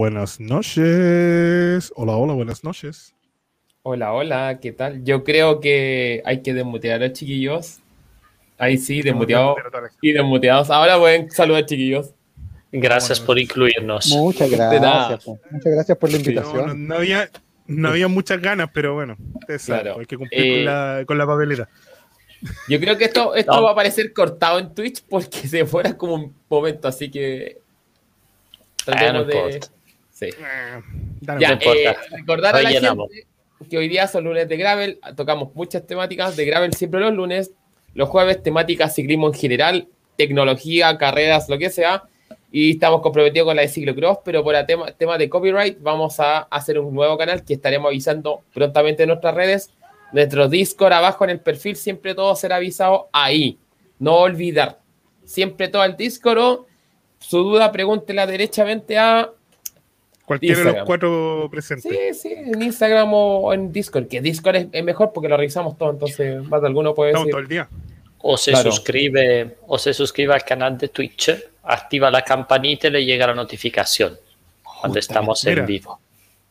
buenas noches. Hola, hola, buenas noches. Hola, hola, ¿qué tal? Yo creo que hay que desmutear a los chiquillos. Ahí sí, desmuteados y desmuteados. Ahora pueden saludar, chiquillos. Gracias por incluirnos. Muchas gracias. Muchas gracias por la invitación. no, había, no había muchas ganas, pero bueno, claro. hay que cumplir con, la, con la papelera. Yo creo que esto, esto va a aparecer cortado en Twitch porque se fuera como un momento, así que. Tratemos de. Sí. Ya, eh, recordar a la gente que hoy día son lunes de Gravel, tocamos muchas temáticas de Gravel siempre los lunes, los jueves temáticas ciclismo en general, tecnología, carreras, lo que sea, y estamos comprometidos con la de ciclocross, pero por el tema, tema de copyright vamos a hacer un nuevo canal que estaremos avisando prontamente en nuestras redes nuestro Discord abajo en el perfil, siempre todo será avisado ahí. No olvidar. Siempre todo el Discord o su duda, pregúntela derechamente a. Cualquiera de los cuatro presentes. Sí, sí, en Instagram o en Discord. Que Discord es, mejor porque lo revisamos todo, entonces más de alguno puede Estamos todo el día. O se suscribe, o se suscribe al canal de Twitch, activa la campanita y le llega la notificación cuando estamos en vivo.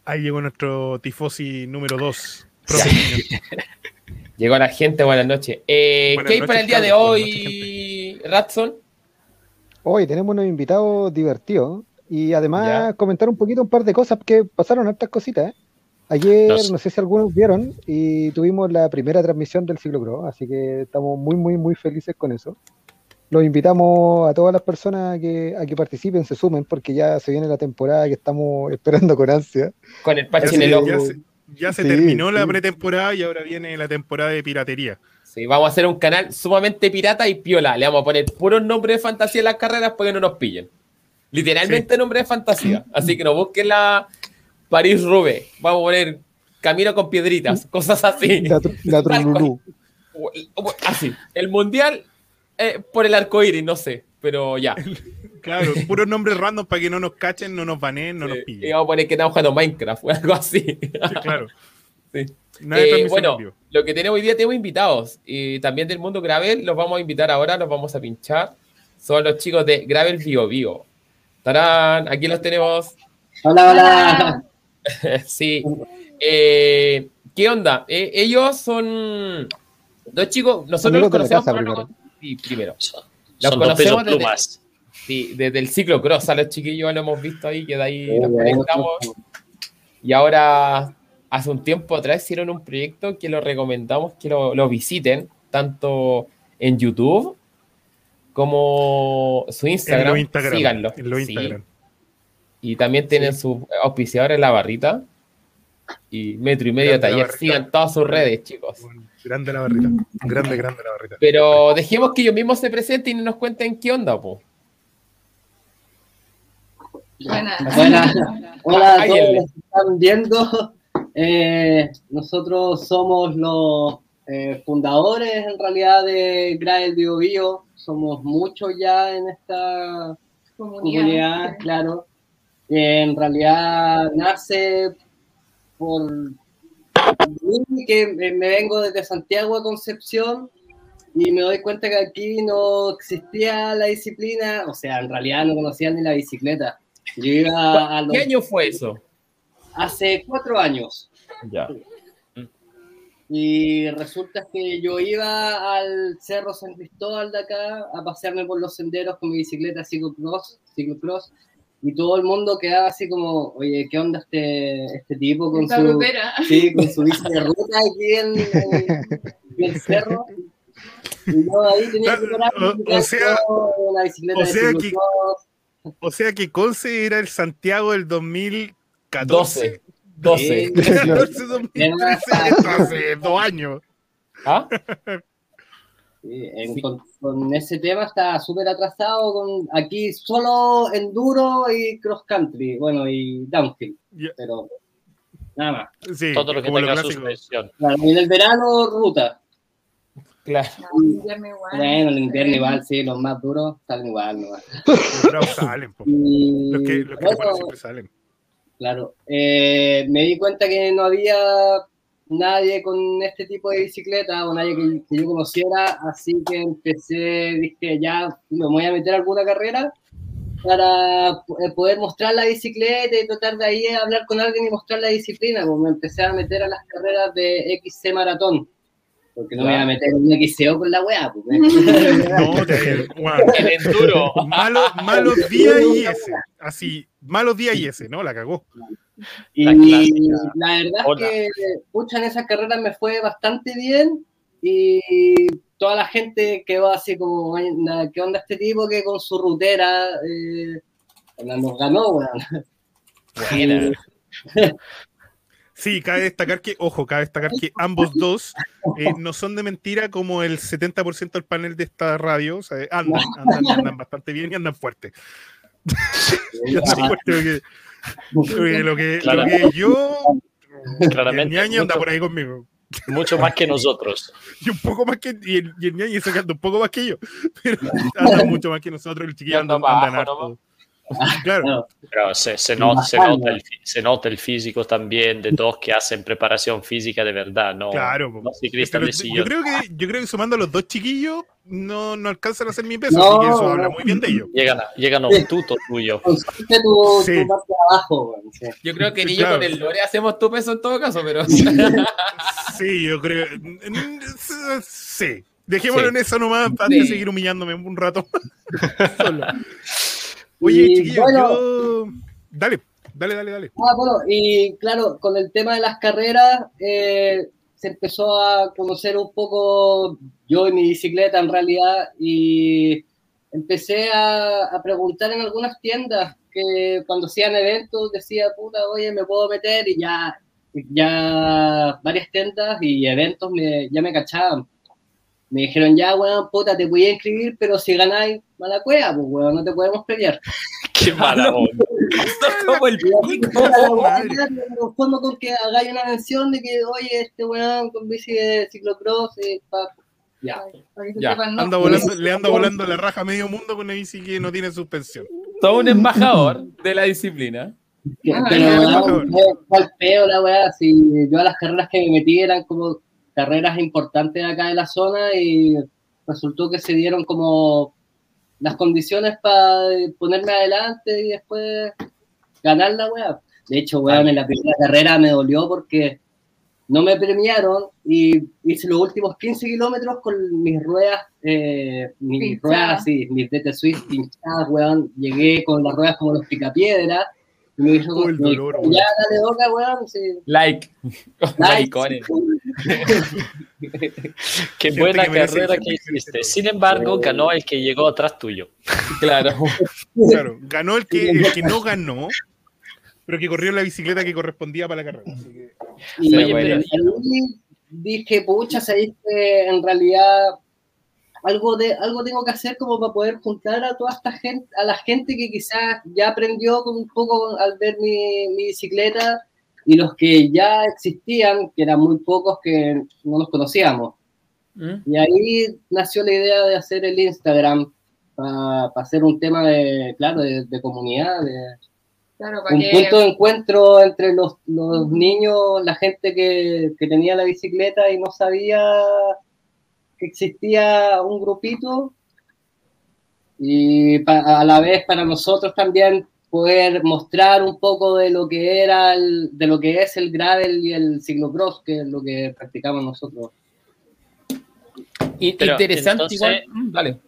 Ahí llegó nuestro tifosi número 2. Llegó la gente, buenas noches. Eh, ¿Qué hay para el día de hoy, Ratson? Hoy tenemos unos invitados divertidos y además comentar un poquito un par de cosas que pasaron estas cositas. ¿eh? Ayer, no sé si algunos vieron, y tuvimos la primera transmisión del Ciclo Pro, así que estamos muy, muy, muy felices con eso. Los invitamos a todas las personas que, a que participen, se sumen, porque ya se viene la temporada que estamos esperando con ansia. Con el parche en el ojo ya se terminó la pretemporada y ahora viene la temporada de piratería. Sí, vamos a hacer un canal sumamente pirata y piola. Le vamos a poner puros nombres de fantasía en las carreras para que no nos pillen. Literalmente nombre de fantasía. Así que no busquen la París Rube. Vamos a poner Camino con piedritas, cosas así. La, Así. El mundial eh, por el arco iris, no sé, pero ya. Claro, puros nombres random para que no nos cachen, no nos baneen, no nos pillen. Y vamos a poner que estamos jugando Minecraft o algo así. Sí, claro. Sí. Eh, bueno, lo que tenemos hoy día, tenemos invitados. Y también del mundo Gravel, los vamos a invitar ahora, los vamos a pinchar. Son los chicos de Gravel Bio Bio. Tarán, aquí los tenemos. Hola, hola. sí. Eh, ¿Qué onda? Eh, ellos son dos chicos, nosotros los conocemos primero. Sí, primero. Los conocemos desde, Sí, desde el ciclo cross a los chiquillos lo hemos visto ahí, que de ahí nos conectamos. Y ahora, hace un tiempo atrás, hicieron un proyecto que lo recomendamos que lo, visiten, tanto en YouTube como su Instagram. En Instagram Síganlo. Instagram. Y también tienen sus auspiciadores en la barrita. Y metro y medio taller. Sigan todas sus redes, chicos. grande la barrita. Grande, grande la barrita. Pero dejemos que ellos mismos se presenten y nos cuenten qué onda, po. Buenas. Buenas. Hola a todos los que están viendo. Eh, nosotros somos los eh, fundadores en realidad de Grael Bio Bio. Somos muchos ya en esta comunidad, claro. en realidad nace por que me vengo desde Santiago a Concepción y me doy cuenta que aquí no existía la disciplina, o sea, en realidad no conocían ni la bicicleta. ¿Qué año fue eso? Hace cuatro años. Ya. Y resulta que yo iba al Cerro San Cristóbal de acá a pasearme por los senderos con mi bicicleta ciclocross, ciclocross y todo el mundo quedaba así como, oye, ¿qué onda este, este tipo con su, sí, con su bici de ruta aquí en, el cerro? Y yo ahí tenía que parar o, sea, la bicicleta o sea que, o sea que Conce era el Santiago del 2014. 12. 14, 2013, hace dos años. ¿Ah? con, ese tema está súper atrasado. Con, aquí solo enduro y cross country, bueno, y downhill. Pero nada más. Sí, Todo lo que tenga suspensión. Claro, y en el verano, ruta. Claro. Bueno, el invierno igual, sí, los más duros salen igual. No salen, los que, los que siempre salen. Claro. Eh, me di cuenta que no había nadie con este tipo de bicicleta o nadie que, yo conociera, así que empecé, dije, ya me voy a meter alguna carrera para eh, poder mostrar la bicicleta y tratar de ahí hablar con alguien y mostrar la disciplina. Pues me empecé a meter a las carreras de XC Maratón. Porque no me voy a meter en un XCO con la weá. Pues, no, te, enduro. malos días y ese. Así, malos días y ese, ¿no? La cagó. Y la, verdad es que, pucha, en esas carreras me fue bastante bien y toda la gente quedó así como, ¿qué onda este tipo que con su rutera eh, nos ganó, weón? Sí, cabe destacar que, ojo, cabe destacar que ambos dos eh, no son de mentira como el 70% del panel de esta radio, o sea, andan, andan, andan bastante bien y andan fuerte. fuerte lo, que, lo que yo, Claramente, el ñaño anda por ahí conmigo. Mucho más que nosotros. Y un poco más que. Y el, y el ñaño sacando un poco más que yo. Pero anda mucho más que nosotros. El chiquillo anda, anda, Claro. Pero se, se, nota, se, nota el, se, nota, el, físico también de dos que hacen preparación física de verdad, ¿no? Claro. No yo, creo que, yo creo que sumando a los dos chiquillos no, no alcanzan a hacer mi peso, no, así que eso habla muy bien de ellos. Llegan a, llegan a un tuto tuyo. Tu, sí. tu abajo, Yo creo que ni yo con el Lore hacemos tu peso en todo caso, pero. sí, yo creo. Sí. Dejémoslo sí. en eso nomás para sí. seguir humillándome un rato. Solo. Oye, chiquillo, yo... Dale, dale, dale, dale. Ah, bueno, y claro, con el tema de las carreras, eh, se empezó a conocer un poco yo y mi bicicleta en realidad, y empecé a, a preguntar en algunas tiendas que cuando hacían eventos decía, puta, oye, me puedo meter, y ya, ya varias tiendas y eventos me, ya me cachaban me dijeron, ya, weón, puta, te voy a inscribir, pero si ganáis, mala cueva, pues, weón, no te podemos pelear. Qué mala onda. como el Fondo con que hagáis una mención de que, oye, este weón con bici de ciclocross, eh, pa, ya. ya. Anda volando, le anda volando la raja a medio mundo con una bici que no tiene suspensión. Todo un embajador de la disciplina. Ah, pero, weón, peo la weá, si yo a las carreras que me metí eran como carreras importantes acá de la zona y resultó que se dieron como las condiciones para ponerme adelante y después ganar la weá. De hecho, weón, en la primera carrera me dolió porque no me premiaron y hice los últimos 15 kilómetros con mis ruedas, eh, mis ruedas así, mis DT Swift pinchadas, weón. Llegué con las ruedas como los picapiedras me dijo, el dolor, ya dale boca, weón. Sí. Like. Like. Qué buena carrera que hiciste. Sin embargo, ganó el que llegó atrás tuyo. Claro. Claro, ganó el que, el que no ganó, pero que corrió la bicicleta que correspondía para la carrera. Y, Oye, pero, dije, pucha, sabéis que en realidad algo, de, algo tengo que hacer como para poder juntar a toda esta gente, a la gente que quizás ya aprendió un poco al ver mi, mi bicicleta y los que ya existían, que eran muy pocos que no nos conocíamos. ¿Mm? Y ahí nació la idea de hacer el Instagram para hacer un tema de, claro, de, comunidad, de, un punto de encuentro entre los, los niños, la gente que, que tenía la bicicleta y no sabía que existía un grupito y a la vez para nosotros también poder mostrar un poco de lo que era el, de lo que es el gravel y el ciclocross que es lo que practicamos nosotros. Interesante igual mm, dale.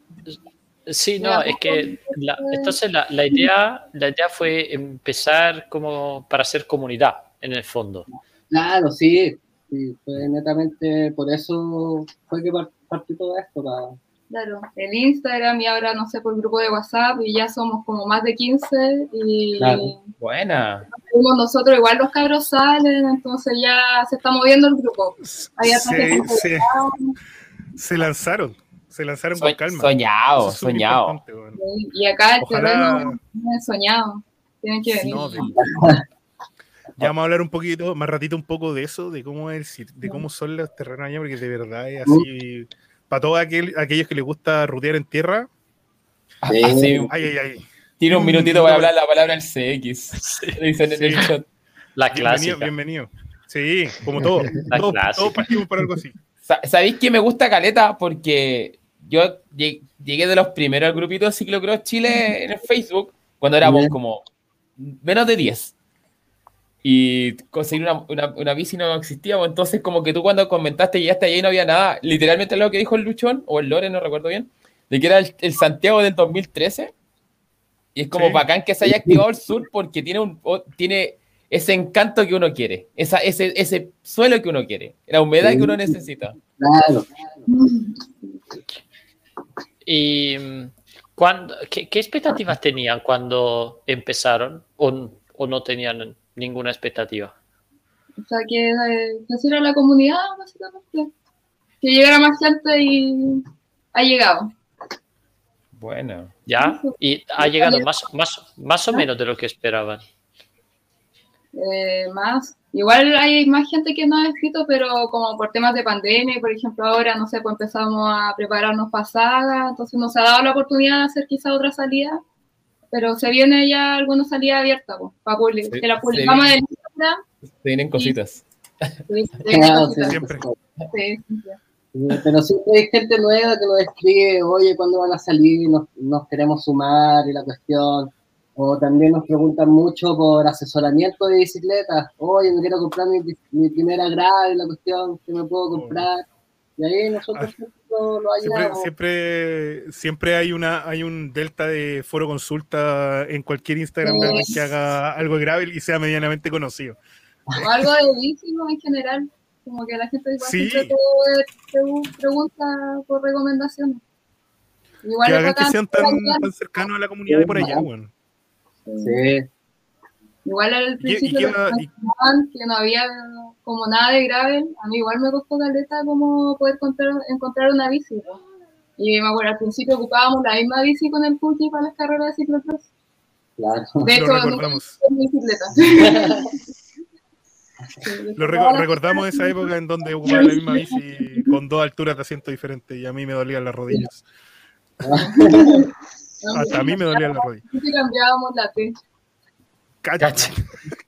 Sí no es que la, entonces la, la, idea la idea fue empezar como para hacer comunidad en el fondo. Claro sí, sí fue netamente por eso fue que parte todo esto para... Claro, el Instagram y ahora, no sé, por grupo de WhatsApp y ya somos como más de 15 y... Buena. Nosotros igual los cabros salen, entonces ya se está moviendo el grupo. se, lanzaron, se lanzaron con calma. Soñado, soñado. Y acá el terreno es soñado, tienen que venir. Ya vamos a hablar un poquito, más ratito un poco de eso, de cómo es, de cómo son los terrenos allá, porque de verdad es así. Para todos aquellos que les gusta rutear en tierra. Así, ay, ay, ay. Tiene un minutito para hablar la palabra el CX. Dicen en el chat. La clásica. Bienvenido, Sí, como todo. La todos, todos partimos por algo así. ¿Sabéis que me gusta Caleta? Porque yo llegué de los primeros al grupito de Ciclocross Chile en el Facebook cuando éramos como menos de 10. Y conseguir una, una, bici no existía, pues, entonces como que tú cuando comentaste y ya está ahí no había nada, literalmente lo que dijo el Luchón, o el Lore, no recuerdo bien, de que era el, Santiago del 2013. Y es como bacán que se haya activado el sur porque tiene, un, tiene ese encanto que uno quiere, esa, ese, ese suelo que uno quiere, la humedad que uno necesita. Claro. ¿Y cuando, qué, expectativas tenían cuando empezaron o, o, no tenían ninguna expectativa? O sea, que eh, creciera la comunidad, básicamente. Que llegara más gente y ha llegado. Bueno. ¿Ya? ¿Y ha llegado más, más, más o menos de lo que esperaban? Eh, más. Igual hay más gente que no ha escrito, pero como por temas de pandemia, por ejemplo, ahora, no sé, pues empezamos a prepararnos para entonces nos ha dado la oportunidad de hacer quizá otra salida, pero se viene ya alguna salida abierta, pues, para publicar, que la publicamos en Instagram. Se vienen cositas. Siempre. Pero siempre hay gente nueva que nos escribe, oye, ¿cuándo van a salir? Nos, nos queremos sumar y la cuestión o también nos preguntan mucho por asesoramiento de bicicletas. Oye, me quiero comprar mi, mi primera grave, la cuestión, que me puedo comprar? Y ahí nosotros ah, lo, siempre, siempre, siempre, hay una hay un delta de foro consulta en cualquier Instagram que haga algo de gravel y sea medianamente conocido. O algo de bici en general. Como que la gente igual sí. siempre te, pregunta por recomendaciones. Igual que hagan que sean tan, tan cercanos a la comunidad de por allá, bueno. Sí. Igual al principio que no había como nada de gravel, a mí igual me costó caleta como poder encontrar, encontrar una bici. Y me acuerdo, al principio ocupábamos la misma bici con el Pulki para las carreras de ciclocross. Claro. De hecho, lo recordamos. bicicleta. Lo recordamos esa época en donde ocupaba la misma bici con dos alturas de asiento diferentes y a mí me dolían las rodillas. Hasta a mí me dolía la rodilla. Y cambiábamos la T. Cacha.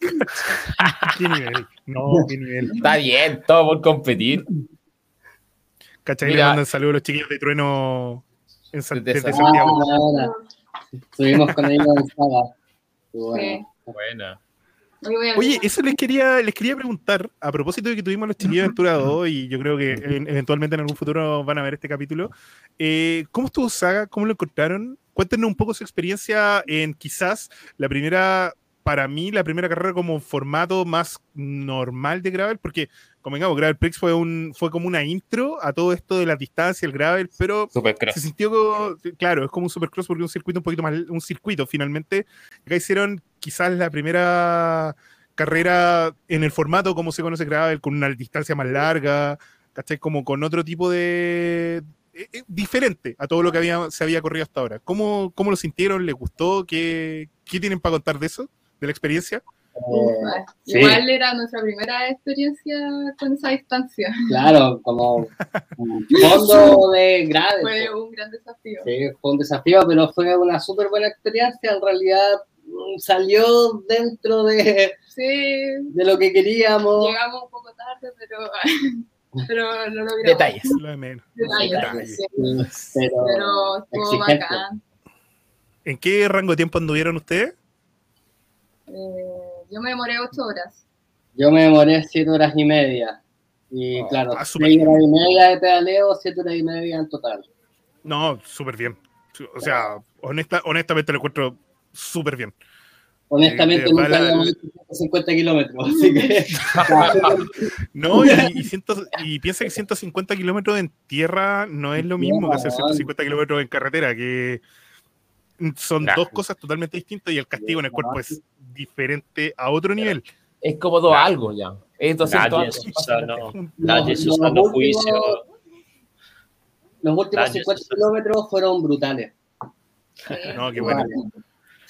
¿Qué nivel? No, qué nivel. Está bien, todo por competir. ¿Cachai? Le mandan saludos a los chiquillos de Trueno en desde, Santiago. Estuvimos con ellos en Saga. Bueno. Buena. Oye, eso les quería, les quería preguntar, a propósito de que tuvimos los chiquillos de Aventura 2, y yo creo que eventualmente en algún futuro van a ver este capítulo, eh, ¿cómo estuvo Saga? ¿Cómo lo encontraron? Cuéntenos un poco su experiencia en quizás la primera, para mí, la primera carrera como formato más normal de Gravel, porque, como digamos, Gravel Prix fue, un, fue como una intro a todo esto de la distancia, el Gravel, pero se sintió, claro, es como un Supercross porque un circuito un poquito más, un circuito finalmente. Acá hicieron quizás la primera carrera en el formato como se conoce Gravel, con una distancia más larga, ¿cachai? Como con otro tipo de, eh, eh, diferente a todo lo que había, se había corrido hasta ahora. ¿Cómo, cómo lo sintieron? ¿Les gustó? ¿Qué, ¿Qué, tienen para contar de eso? ¿De la experiencia? Eh, igual era nuestra primera experiencia con esa distancia. Claro, como un fondo de grave. Fue un gran desafío. Sí, fue un desafío, pero fue una súper buena experiencia. En realidad mm, salió dentro de, de lo que queríamos. Llegamos un poco tarde, pero pero lo logramos. Detalles. Detalles. Pero, estuvo bacán. ¿En qué rango de tiempo anduvieron ustedes? Eh, yo me demoré ocho horas. Yo me demoré siete horas y media. Y oh, claro, ah, horas y media de pedaleo, siete horas y media en total. No, súper bien. O sea, honesta, honestamente lo encuentro súper bien. Honestamente, nunca la... 150 kilómetros, así que... no, y, y, piensa que 150 kilómetros en tierra no es lo mismo que hacer 150 kilómetros en carretera, que son dos cosas totalmente distintas y el castigo en el cuerpo es diferente a otro nivel. Es como dos algo ya. Es 200 nadie usando juicio. Los últimos 50 kilómetros fueron brutales. No, qué bueno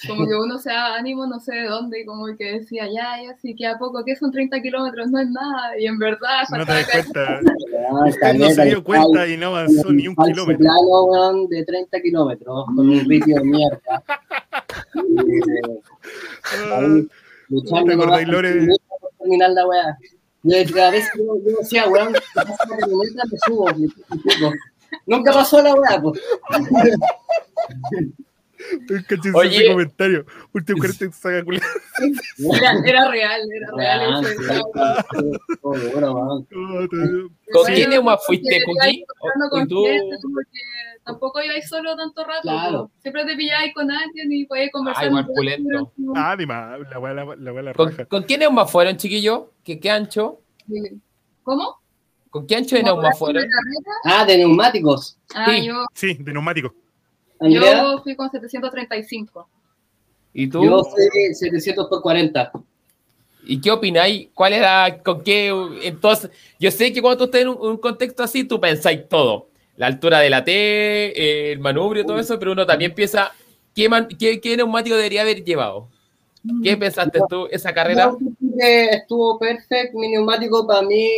como que uno se da ánimo no sé de dónde, y como que decía, ya, ya, sí, que a poco, que son 30 kilómetros, no es nada, y en verdad... No te das cuenta, usted no se dio cuenta y no avanzó ni un kilómetro. plano, de 30 kilómetros, con un ritmo de mierda. y, luchando ¿Te acordáis, Lore? terminar la weá. Yo a veces yo, decía, weón, me subo, me subo. Nunca pasó la weá, pues. Un Oye, comentario. Último 40 saga era, era real, era real. ¿Con quién más fuiste, Cookie? Con tú? tampoco ibais solo tanto rato. Claro. Siempre te pilláis con alguien y podéis conversar. Ay, más pulento. Ah, la abuela la, la, la ¿Con, ¿Con quiénes más fueron, chiquillo? ¿Qué, qué ancho? ¿Cómo? ¿Con qué ancho de neumáticos fueron? Ah, de neumáticos. Ah, sí. Yo, sí, de neumáticos. Yo fui con 735. ¿Y tú? Yo fui 700 por 40. ¿Y qué opináis? ¿Cuál era, con qué? Entonces, yo sé que cuando tú estás en un, contexto así, tú pensáis todo. La altura de la T, el manubrio, todo eso, pero uno también piensa, ¿qué, qué, qué neumático debería haber llevado? ¿Qué pensaste tú esa carrera? estuvo perfecto, mi neumático para mí,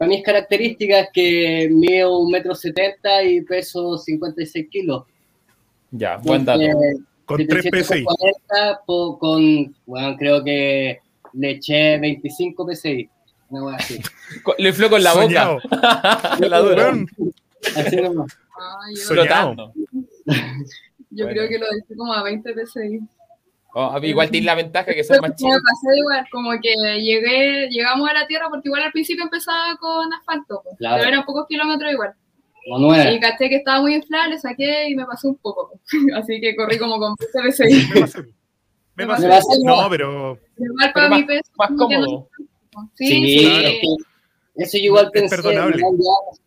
para mis características que mido un metro setenta y peso 56 kilos. Ya, buen dato. con 3 PSI. con, bueno, creo que le eché 25 PSI. Una así. Le infló con la boca. la dura. Así nomás. yo, yo creo que lo dejé como a 20 PSI. Oh, igual tiene la ventaja que son más chicos. Me pasé igual, como que llegué, llegamos a la tierra porque igual al principio empezaba con asfalto, pero eran pocos kilómetros igual. Y caché que estaba muy inflado, le saqué y me pasó un poco. Así que corrí como con PCBC. Me pasé. Me pasé. No, pero. Igual para mi peso. Más cómodo. Sí, sí, Eso yo igual pensé.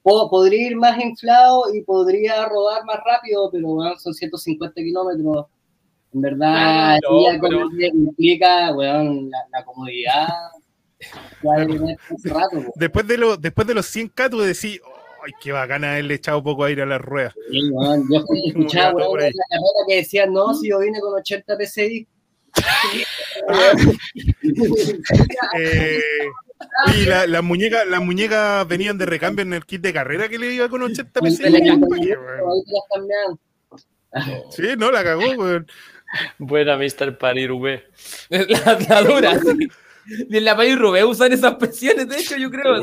podría ir más inflado y podría rodar más rápido, pero bueno, son 150 kilómetros en verdad, implica, weón, la, comodidad. después, de lo, después de los 100K, tú decís, ¡ay, qué bacana haberle echado poco aire a la rueda! Sí, yo escuchaba, weón, la carrera que decía, no, si yo vine con 80 PCI. eh, y la, las muñecas la muñeca venían de recambio en el kit de carrera que le iba con 80 PCI. Sí, no, la cagó, weón. Buena, Mr. Parir V. La, la dura, sí. Ni en la Parir V usan esas presiones, de hecho, yo creo.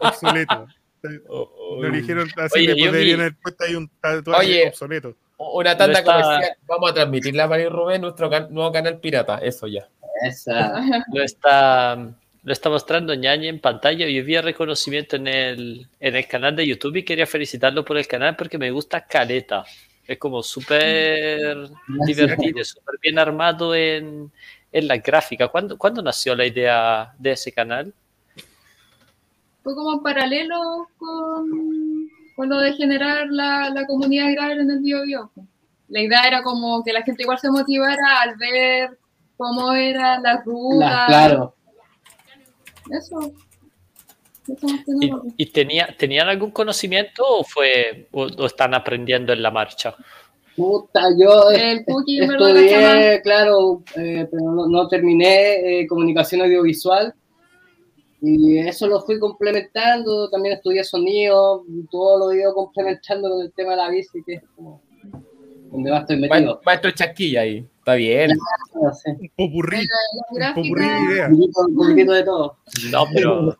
Obsoleto. Oh, oh, Lo dijeron así, que deberían haber puesto ahí un tatuaje oye, obsoleto. Una tanda comercial. Vamos a transmitir la Parir V en nuestro nuevo canal pirata. Eso ya. Esa. Lo está, lo está mostrando Ñañe en pantalla. y vi reconocimiento en el, en el canal de YouTube y quería felicitarlo por el canal porque me gusta caleta. Es como súper divertido, súper bien armado en, en la gráfica. ¿Cuándo, ¿Cuándo, nació la idea de ese canal? Fue como paralelo con, con lo de generar la, la comunidad gravel en el bio, La idea era como que la gente igual se motivara al ver cómo era la ruta. claro. Eso. ¿Y, tenía, tenían algún conocimiento o fue o, están aprendiendo en la marcha? Puta, yo estudié, claro, eh, pero no, terminé eh, comunicación audiovisual y eso lo fui complementando, también estudié sonido, todo lo he ido complementando con el tema de la bici, que es como donde más estoy metido. Maestro Chasquilla ahí, está bien. Un popurrí, un popurrí de idea. Un poquito de todo. No, pero...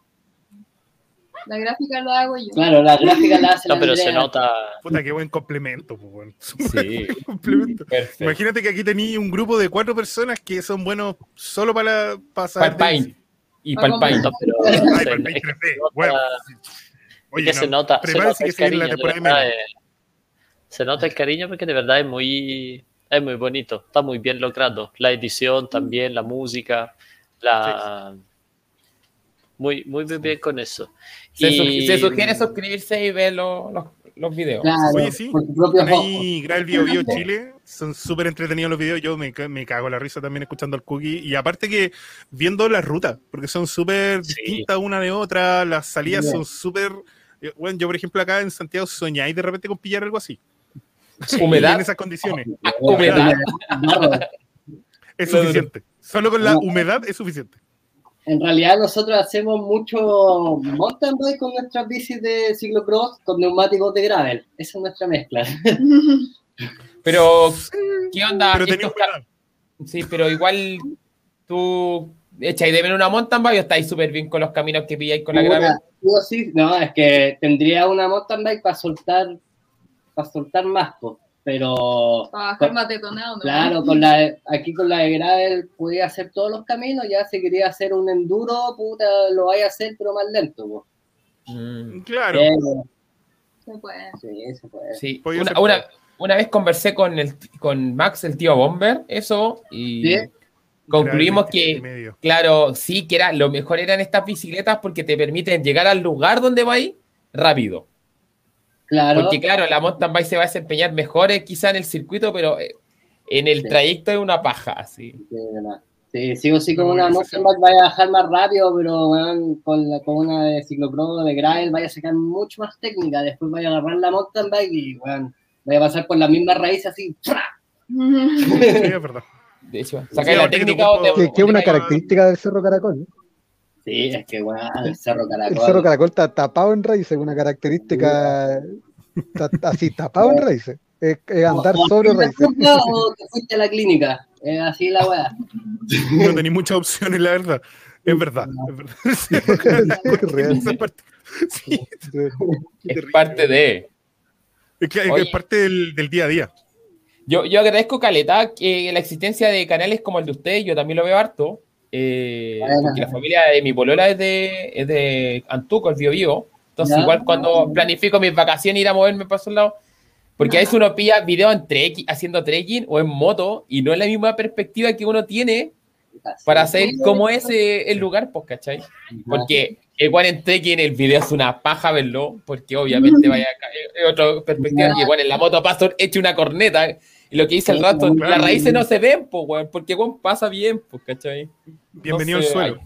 La gráfica lo hago yo. Claro, la gráfica la hace. No, pero se nota. Puta, qué buen complemento, pues, bueno. Sí. complemento. Imagínate que aquí tenéis un grupo de cuatro personas que son buenos solo para pasar. Para el paint. Y para el paint. pero, Ay, para el paint 3D. Bueno. Oye, que no, se nota, se nota el cariño, verdad, se nota el cariño porque de verdad es muy, es muy bonito, está muy bien logrado. La edición también, la música, la, sí muy, muy bien con eso. Se, sugiere suscribirse y ver los, los, videos. Oye, sí, ahí el Bio Bio Chile, son súper entretenidos los videos, yo me, me, cago la risa también escuchando al cookie, y aparte que viendo las rutas, porque son súper distintas una de otra, las salidas son súper... Bueno, yo por ejemplo acá en Santiago soñáis de repente con pillar algo así. Humedad. En esas condiciones. humedad. Es suficiente. Solo con la humedad es suficiente. En realidad nosotros hacemos mucho mountain bike con nuestras bicis de ciclocross con neumáticos de gravel. Esa es nuestra mezcla. Pero, ¿qué onda? sí, pero igual tú echáis de ver una mountain bike o estáis súper bien con los caminos que pilláis con la gravel. sí, no, es que tendría una mountain bike para soltar, para soltar más. Pero para bajar más detonado, ¿no? Claro, con la, aquí con la de gravel podía hacer todos los caminos, ya si quería hacer un enduro, puta, lo vaya a hacer, pero más lento. Mm. Claro. se puede. Sí, se puede. Sí. Una, una, vez conversé con, el, con Max, el tío Bomber, eso, y concluimos que, claro, sí, que era lo mejor eran estas bicicletas porque te permiten llegar al lugar donde va ahí rápido. Claro. Porque claro, la mountain bike se va a desempeñar mejor eh, quizá en el circuito, pero eh, en el trayecto es una paja, así. Sí, sí o sí con una mountain bike vaya a bajar más rápido, pero con, la, con una de ciclopro de gravel vaya a sacar mucho más técnica. Después vaya a agarrar la mountain bike y bueno, vaya a pasar por la misma raíz así. Sí, es verdad. De hecho, sacar la técnica. Que es una característica del Cerro Caracol. Sí, es que bueno, el Cerro Caracol. El Cerro Caracol está tapado en raíces, una característica así, tapado en raíces. Es, andar sobre raíces. ¿O te fuiste a la clínica? Es así la weá. No tenéis muchas opciones, la verdad. Es verdad. Es, verdad. es, parte, sí. es parte de. Es, que, es parte del, del, día a día. Yo, yo agradezco, Caleta, que la existencia de canales como el de ustedes, yo también lo veo harto, eh, porque la familia de mi polola es de, es de Antuco, el Bio Bio. Entonces, igual cuando planifico mis vacaciones ir a moverme para esos lados, porque a veces uno pilla video en trek, haciendo trekking o en moto y no es la misma perspectiva que uno tiene para saber cómo es el lugar, pues, ¿cachai? Porque igual en trekking el video es una paja verlo, porque obviamente vaya a caer otra perspectiva, igual en la moto paso hecho una corneta y lo que dice el rato, las raíces no se ven, pues, weón, porque weón pasa bien, pues, ¿cachai? Bienvenido al suelo.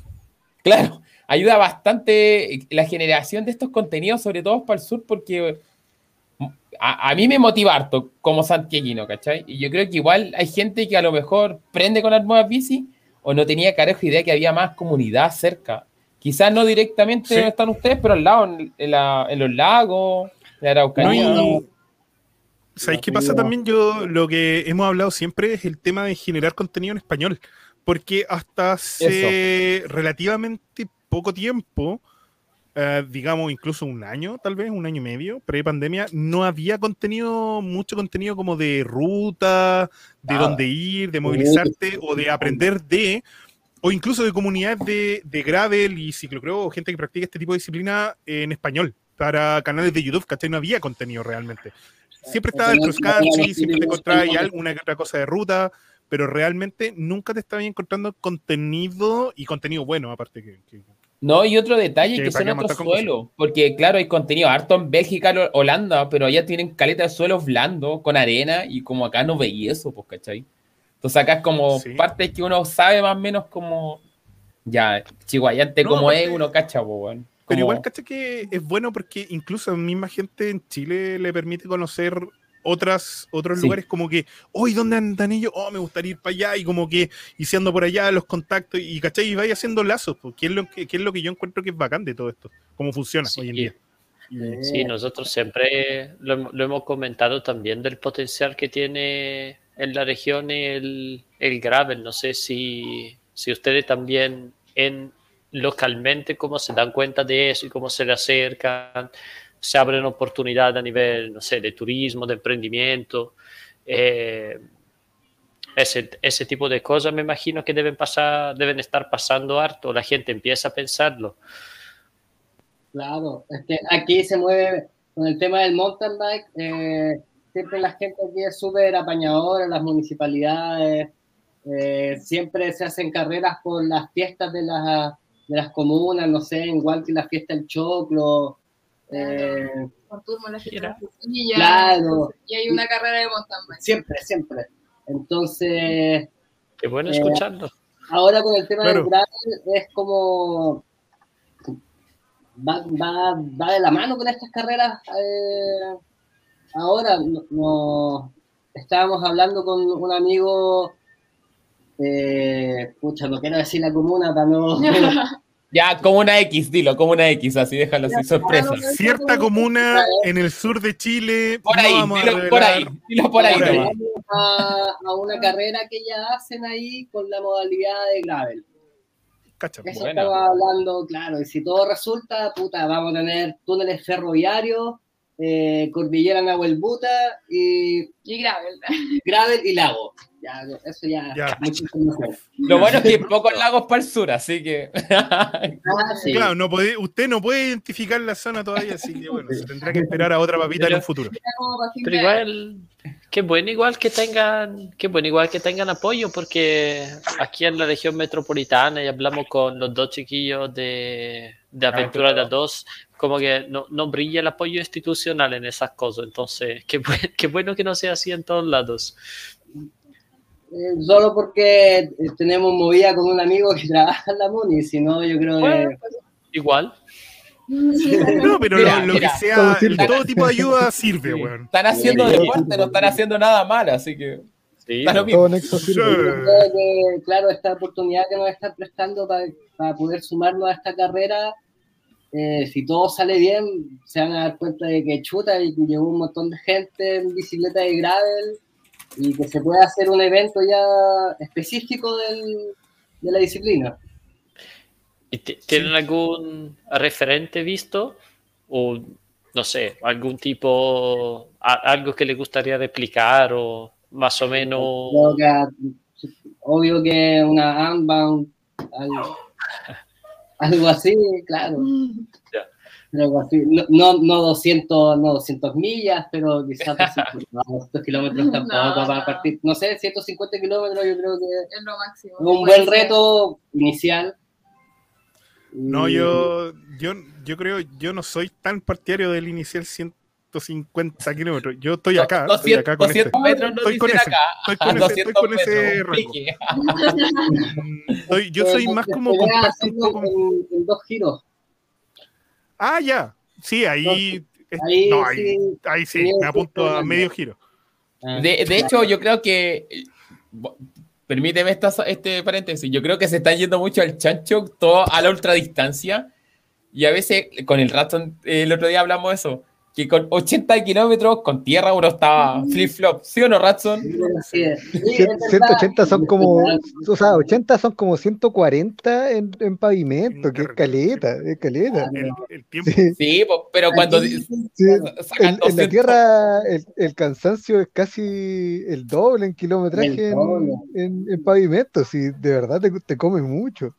claro, ayuda bastante la generación de estos contenidos, sobre todo para el sur, porque a, mí me motiva harto como santiaguino, ¿cachai? Y yo creo que igual hay gente que a lo mejor prende con las nuevas bici o no tenía carajo idea que había más comunidad cerca. Quizás no directamente donde están ustedes, pero al lado, en, los lagos, de Araucanía. ¿Sabéis qué pasa también? Yo lo que hemos hablado siempre es el tema de generar contenido en español, porque hasta hace relativamente poco tiempo, eh, digamos incluso un año, tal vez un año y medio, pre-pandemia, no había contenido, mucho contenido como de ruta, de dónde ir, de movilizarte o de aprender de, o incluso de comunidades de, de gravel y ciclocross o gente que practica este tipo de disciplina en español para canales de YouTube, ¿cachai? No había contenido realmente siempre estaba el cross country, siempre te encontrabas alguna otra cosa de ruta, pero realmente nunca te estaba encontrando contenido y contenido bueno, aparte que. no, y otro detalle que, son otros suelos, porque claro, hay contenido harto en Bélgica, Holanda, pero allá tienen caleta de suelos blandos con arena y como acá no veía eso, pues, ¿cachai? Entonces acá es como parte que uno sabe más o menos como, ya, chihuayante como es, uno cacha, pues, bueno. Pero igual, caché que es bueno porque incluso a misma gente en Chile le permite conocer otras, otros lugares como que, hoy ¿dónde andan ellos? Oh, me gustaría ir para allá y como que, y si ando por allá, los contactos y, ¿cachai? Y vaya haciendo lazos, porque es lo que, es lo que yo encuentro que es bacán de todo esto, cómo funciona hoy en día. Sí, nosotros siempre lo, hemos comentado también del potencial que tiene en la región el, el gravel. No sé si, si ustedes también en, localmente cómo se dan cuenta de eso y cómo se le acercan, se abren oportunidades a nivel, no sé, de turismo, de emprendimiento. Eh, ese, ese, tipo de cosas me imagino que deben pasar, deben estar pasando harto, la gente empieza a pensarlo. Claro, es que aquí se mueve con el tema del mountain bike, eh, siempre la gente aquí es súper apañadora, las municipalidades, eh, siempre se hacen carreras por las fiestas de las de las comunas, no sé, igual que la fiesta del choclo. Eh, la fiesta claro. Y hay una carrera de mountain Siempre, siempre. Entonces. Qué bueno eh, escuchando. Ahora con el tema del gravel es como. Va, va, va, de la mano con estas carreras. Eh, ahora no, estábamos hablando con un amigo eh, pucha, no quiero decir la comuna para no. ya, comuna X, dilo, comuna X, así déjalo sin sorpresa. Cierta comuna en el sur de Chile. Por ahí, por ahí, dilo por ahí. A, a, una carrera que ya hacen ahí con la modalidad de gravel. Cacha, Eso estaba hablando, claro, y si todo resulta, puta, vamos a tener túneles ferroviarios eh, Cordillera Nahuelbuta y, y Gravel. Gravel y Lago. Ya, eso ya, ya. Lo bueno es que hay pocos lagos para el sur, así que. ah, sí. Claro, no puede, usted no puede identificar la zona todavía, así que bueno, se tendrá que esperar a otra papita en un futuro. Pero igual, qué bueno igual que tengan, qué bueno igual que tengan apoyo, porque aquí en la región metropolitana y hablamos con los dos chiquillos de, de Aventura de Dos, como que no, no, brilla el apoyo institucional en esas cosas. Entonces, qué, qué bueno que no sea así en todos lados. Eh, solo porque eh, tenemos movida con un amigo que trabaja en la MUNI, si no, yo creo que. Igual. No, pero lo, que sea, todo tipo de ayuda sirve, weón. Están haciendo deporte, no están haciendo nada mal, así que. Sí, claro, esta oportunidad que nos están prestando para, poder sumarnos a esta carrera, eh, si todo sale bien, se van a dar cuenta de que chuta y llegó un montón de gente en bicicleta de gravel y que se pueda hacer un evento ya específico del, de la disciplina. ¿Tienen algún referente visto? O no sé, algún tipo, algo que le gustaría replicar o más o menos. obvio que una Unbound, algo, algo así, claro. No, no, 200, no 200 millas, pero quizás 200 kilómetros tampoco para partir. No sé, 150 kilómetros yo creo que es lo máximo. Un buen reto inicial. No, yo, yo, yo creo, yo no soy tan partidario del inicial 150 kilómetros. Yo estoy acá, 200, estoy acá con 200 este. metros no estoy con ese, acá. Estoy con ese, estoy con ese rango. yo soy más como un poco. en dos giros. Ah, ya. Sí, ahí. ahí, no, ahí, sí, ahí sí, me apunto a medio giro. Ah. De, de, hecho, yo creo que. Permíteme esta, este paréntesis. Yo creo que se están yendo mucho al chancho, todo a la ultradistancia. Y a veces, con el Ratson, el otro día hablamos de eso que con 80 kilómetros con tierra uno estaba flip-flop, ¿sí o no, Ratson? Sí, 180 son como, o sea, 80 son como 140 en, en pavimento, que es caleta, es caleta. El, tiempo. Sí, pero cuando en, la tierra el, el, cansancio es casi el doble en kilometraje en, en, pavimento, si de verdad te, te come mucho.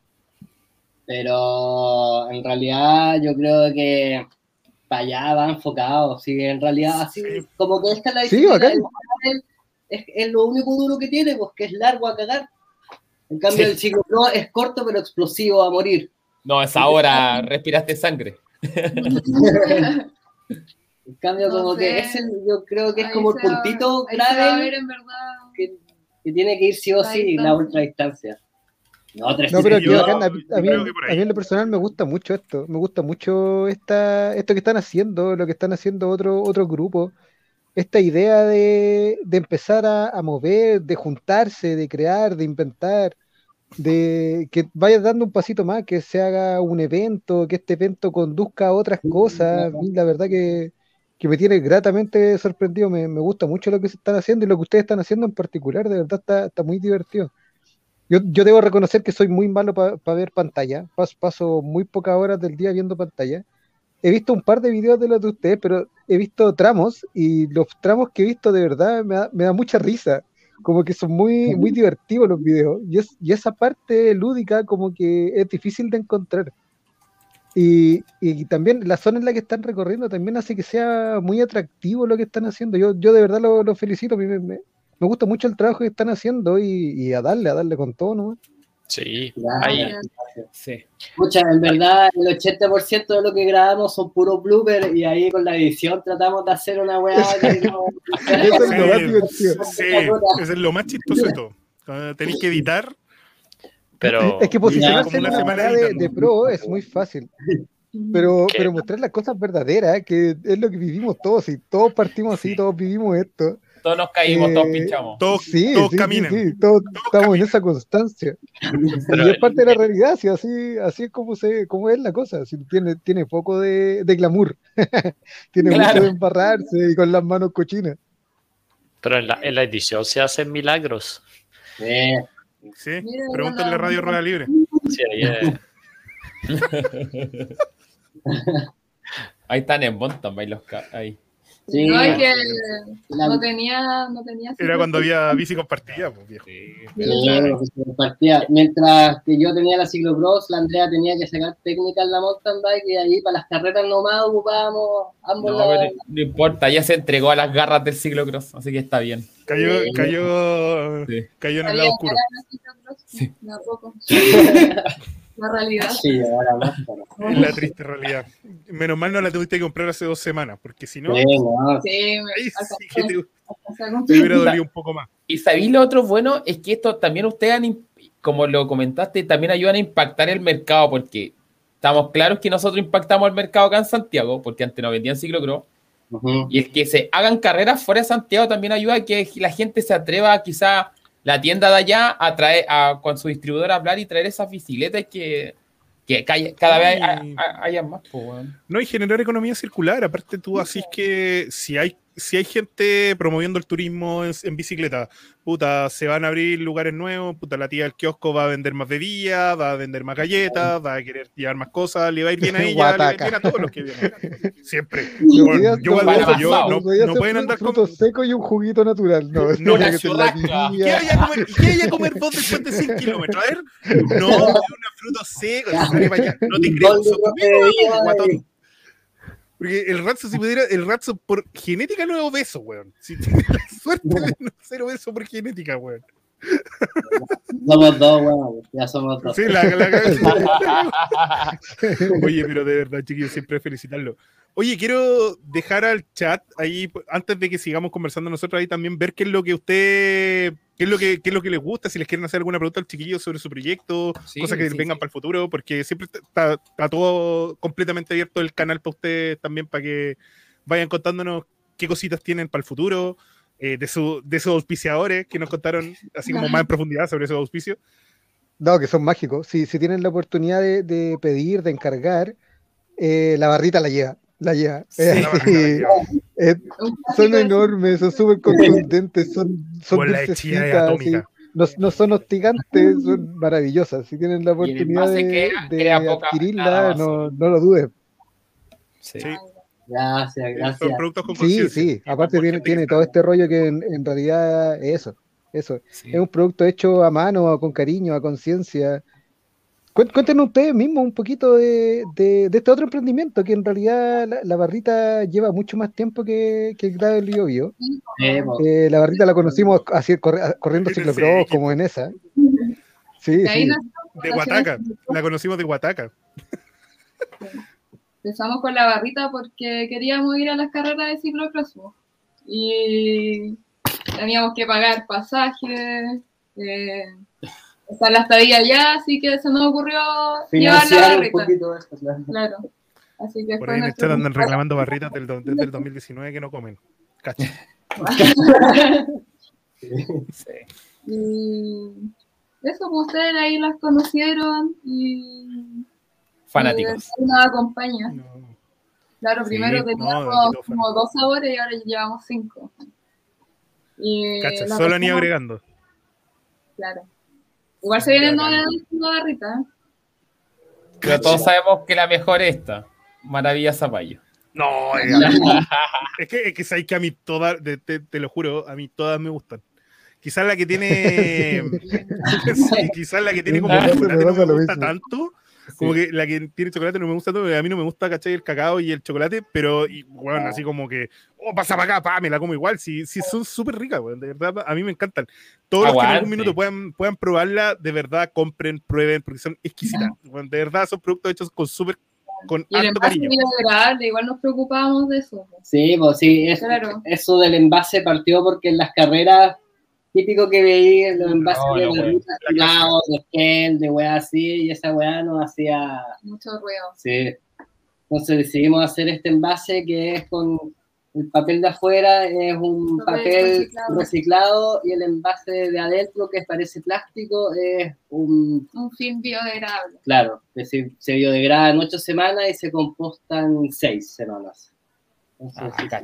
Pero en realidad yo creo que para allá va enfocado, sí, en realidad así, como que esta es la disciplina, es, es, lo único duro que tiene, pues que es largo a cagar. En cambio, el ciclo es corto pero explosivo a morir. No, es ahora respiraste sangre. en cambio, como que es yo creo que es como el puntito grave que, que, tiene que ir sí o sí la ultra distancia. No, pero a, mí, en lo personal me gusta mucho esto, me gusta mucho esta, esto que están haciendo, lo que están haciendo otros otro grupos, esta idea de, empezar a, mover, de juntarse, de crear, de inventar, de que vaya dando un pasito más, que se haga un evento, que este evento conduzca a otras cosas. la verdad que, me tiene gratamente sorprendido, me, gusta mucho lo que se están haciendo y lo que ustedes están haciendo en particular, de verdad está, está muy divertido. Yo, debo reconocer que soy muy malo para ver pantalla. Paso, muy pocas horas del día viendo pantalla. He visto un par de videos de los de ustedes, pero he visto tramos y los tramos que he visto de verdad me da, mucha risa. Como que son muy, muy divertidos los videos. Y, y esa parte lúdica como que es difícil de encontrar. Y, también la zona en la que están recorriendo también hace que sea muy atractivo lo que están haciendo. Yo, yo de verdad lo, felicito. Me, me gusta mucho el trabajo que están haciendo y, a darle, a darle con todo, ¿no? Sí, sí. Escucha, en verdad el 80% de lo que grabamos son puros bloopers y ahí con la edición tratamos de hacer una weá no... Eso es lo más divertido. Sí, eso es lo más chistoso de todo. tenéis que editar. Pero... Es que posicionarse en la semana de, de, pro es muy fácil. Pero, pero mostrar las cosas verdaderas, que es lo que vivimos todos, y todos partimos así, todos vivimos esto todos nos caímos, todos eh, pinchamos. Todos, sí, todos caminan. todos, estamos en esa constancia. y es parte de la realidad, si así, así es como, se, como es la cosa. Si tiene, tiene poco de, de glamour, tiene mucho de embarrarse y con las manos cochinas. Pero en la, en la edición se hacen milagros. Sí, pregúntale a Radio Rueda Libre. Sí, ahí Ahí están en mountain los ahí. Sí, no, es que no tenía, no tenía. Era cuando había bici compartida, pues viejo. Sí, compartida. Mientras que yo tenía la ciclocross, la Andrea tenía que sacar técnica en la mountain bike y ahí para las carreras nomás ocupábamos ambos no, no importa, ya se entregó a las garras del ciclocross, así que está bien. Cayó, cayó, cayó en el lado oscuro. Sí. La realidad. Sí, ahora más, Es la triste realidad. Menos mal no la tuviste que comprar hace dos semanas, porque si no. Sí, no. Sí, ahí sí que te, te hubiera dolido un poco más. Y sabéis lo otro bueno es que esto también ustedes, han, como lo comentaste, también ayudan a impactar el mercado, porque estamos claros que nosotros impactamos el mercado acá en Santiago, porque antes no vendían ciclocross. Uh -huh. Y el que se hagan carreras fuera de Santiago también ayuda a que la gente se atreva quizá la tienda de allá a traer a, con su distribuidor a hablar y traer esas bicicletas que, que cada vez hay, haya más. Pues, bueno. No, y generar economía circular. Aparte, tú así es que si hay si hay gente promoviendo el turismo en, en, bicicleta, puta, se van a abrir lugares nuevos, puta, la tía del kiosco va a vender más bebidas, va a vender más galletas, va a querer llevar más cosas, le va a ir bien a ella, le va a ir bien a todos los que vienen. Siempre. Yo, yo, no, no pueden andar con... frutos secos y un juguito natural. No, no churrasca. ¿Qué vaya a comer, ¿qué a comer vos después de 100 kilómetros? A ver, no, una fruta seca, no te creo. Porque el Ratso, si pudiera, el Ratso por genética no es obeso, weón. Si tiene la suerte de no ser obeso por genética, weón. Somos dos, weón. Ya somos dos. Sí, la, la, Oye, pero de verdad, chiquillos, siempre felicitarlo. Oye, quiero dejar al chat ahí, antes de que sigamos conversando nosotros ahí también, ver qué es lo que usted, qué es lo que, qué es lo que les gusta, si les quieren hacer alguna pregunta al chiquillo sobre su proyecto, sí, cosas que sí, vengan sí. para el futuro, porque siempre está, está, todo completamente abierto el canal para ustedes también, para que vayan contándonos qué cositas tienen para el futuro, eh, de, su, de esos auspiciadores que nos contaron así como más en profundidad sobre esos auspicios. No, que son mágicos. Si, si tienen la oportunidad de, de pedir, de encargar, eh, la barrita la lleva la lleva. Sí, eh, eh, son enormes, son súper contundentes, son, son no, no, son hostigantes, son maravillosas. Si tienen la oportunidad de, adquirirla, no, no, lo duden. Sí. Gracias, gracias. Son productos con sí, sí, aparte tiene, tiene todo este rollo que en, en realidad es eso. eso. Sí. Es un producto hecho a mano, con cariño, a conciencia. Cuéntenos ustedes mismos un poquito de, de, de, este otro emprendimiento, que en realidad la, la barrita lleva mucho más tiempo que, que el Gravel Bio Bio. Eh, la barrita la conocimos así, corri corriendo ciclocross, como en esa. Sí, de, sí. de Huataca, la conocimos de Huataca. Empezamos con la barrita porque queríamos ir a las carreras de ciclocross y teníamos que pagar pasajes. Eh, está la estadía ya, así que se nos ocurrió llevar la barrita. Un poquito esto, claro. claro. Así que Por ahí en el chat andan reclamando barritas del, desde el 2019 que no comen. Cacha. sí. Y eso, pues ustedes ahí las conocieron y. Fanáticos. Y nos acompaña. No. Claro, primero sí, teníamos no, como dos sabores y ahora llevamos cinco. Y Cacha, solo han ido agregando. Claro. Igual se vienen novedades con la barrita. Pero todos sabemos que la mejor es esta. Maravilla Zapallo. No, es, es que, es que sabéis que a mí todas, te, te, te, lo juro, a mí todas me gustan. Quizás la que tiene. sí, quizás la que tiene como no me gusta tanto. Como que la que tiene chocolate no me gusta todo, a mí no me gusta, ¿cachai? El cacao y el chocolate, pero, y, bueno, así como que, oh, pasa para acá, pa, me la como igual, sí, sí son súper ricas, bueno, de verdad, a mí me encantan. Todos Aguante. los que en algún minuto puedan, puedan probarla, de verdad, compren, prueben, porque son exquisitas. Bueno, de verdad, son productos hechos con súper con y el envase biodegradable, igual nos preocupamos de eso. Sí, pues sí, es, claro. eso del envase partió porque en las carreras típico que veía en los envases no, de no, barrita, de gel, de weá así, y esa weá nos hacía... Mucho ruido. Sí. Entonces decidimos hacer este envase que es con el papel de afuera, es un papel, papel reciclado. reciclado. y el envase de adentro, que parece plástico, es un... Un film biodegradable. Claro, que se, se biodegrada en ocho semanas y se composta en seis semanas. Entonces, ah,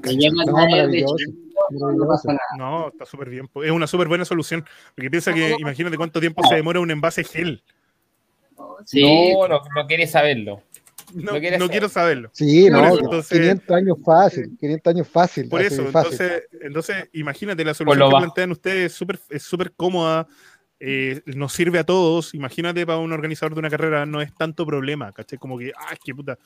no, no, pasa nada. no, está súper bien. Es una súper buena solución. Porque piensa que, imagínate cuánto tiempo se demora un envase gel. Sí. No, no, no quieres saberlo. no, no quiero saberlo. Sí, no, 500 años fácil, 500 años fácil. Por eso, entonces, entonces, imagínate, la solución que plantean ustedes es súper cómoda, eh, nos sirve a todos. Imagínate para un organizador de una carrera, no es tanto problema, ¿cachai? Como que, ah, qué puta.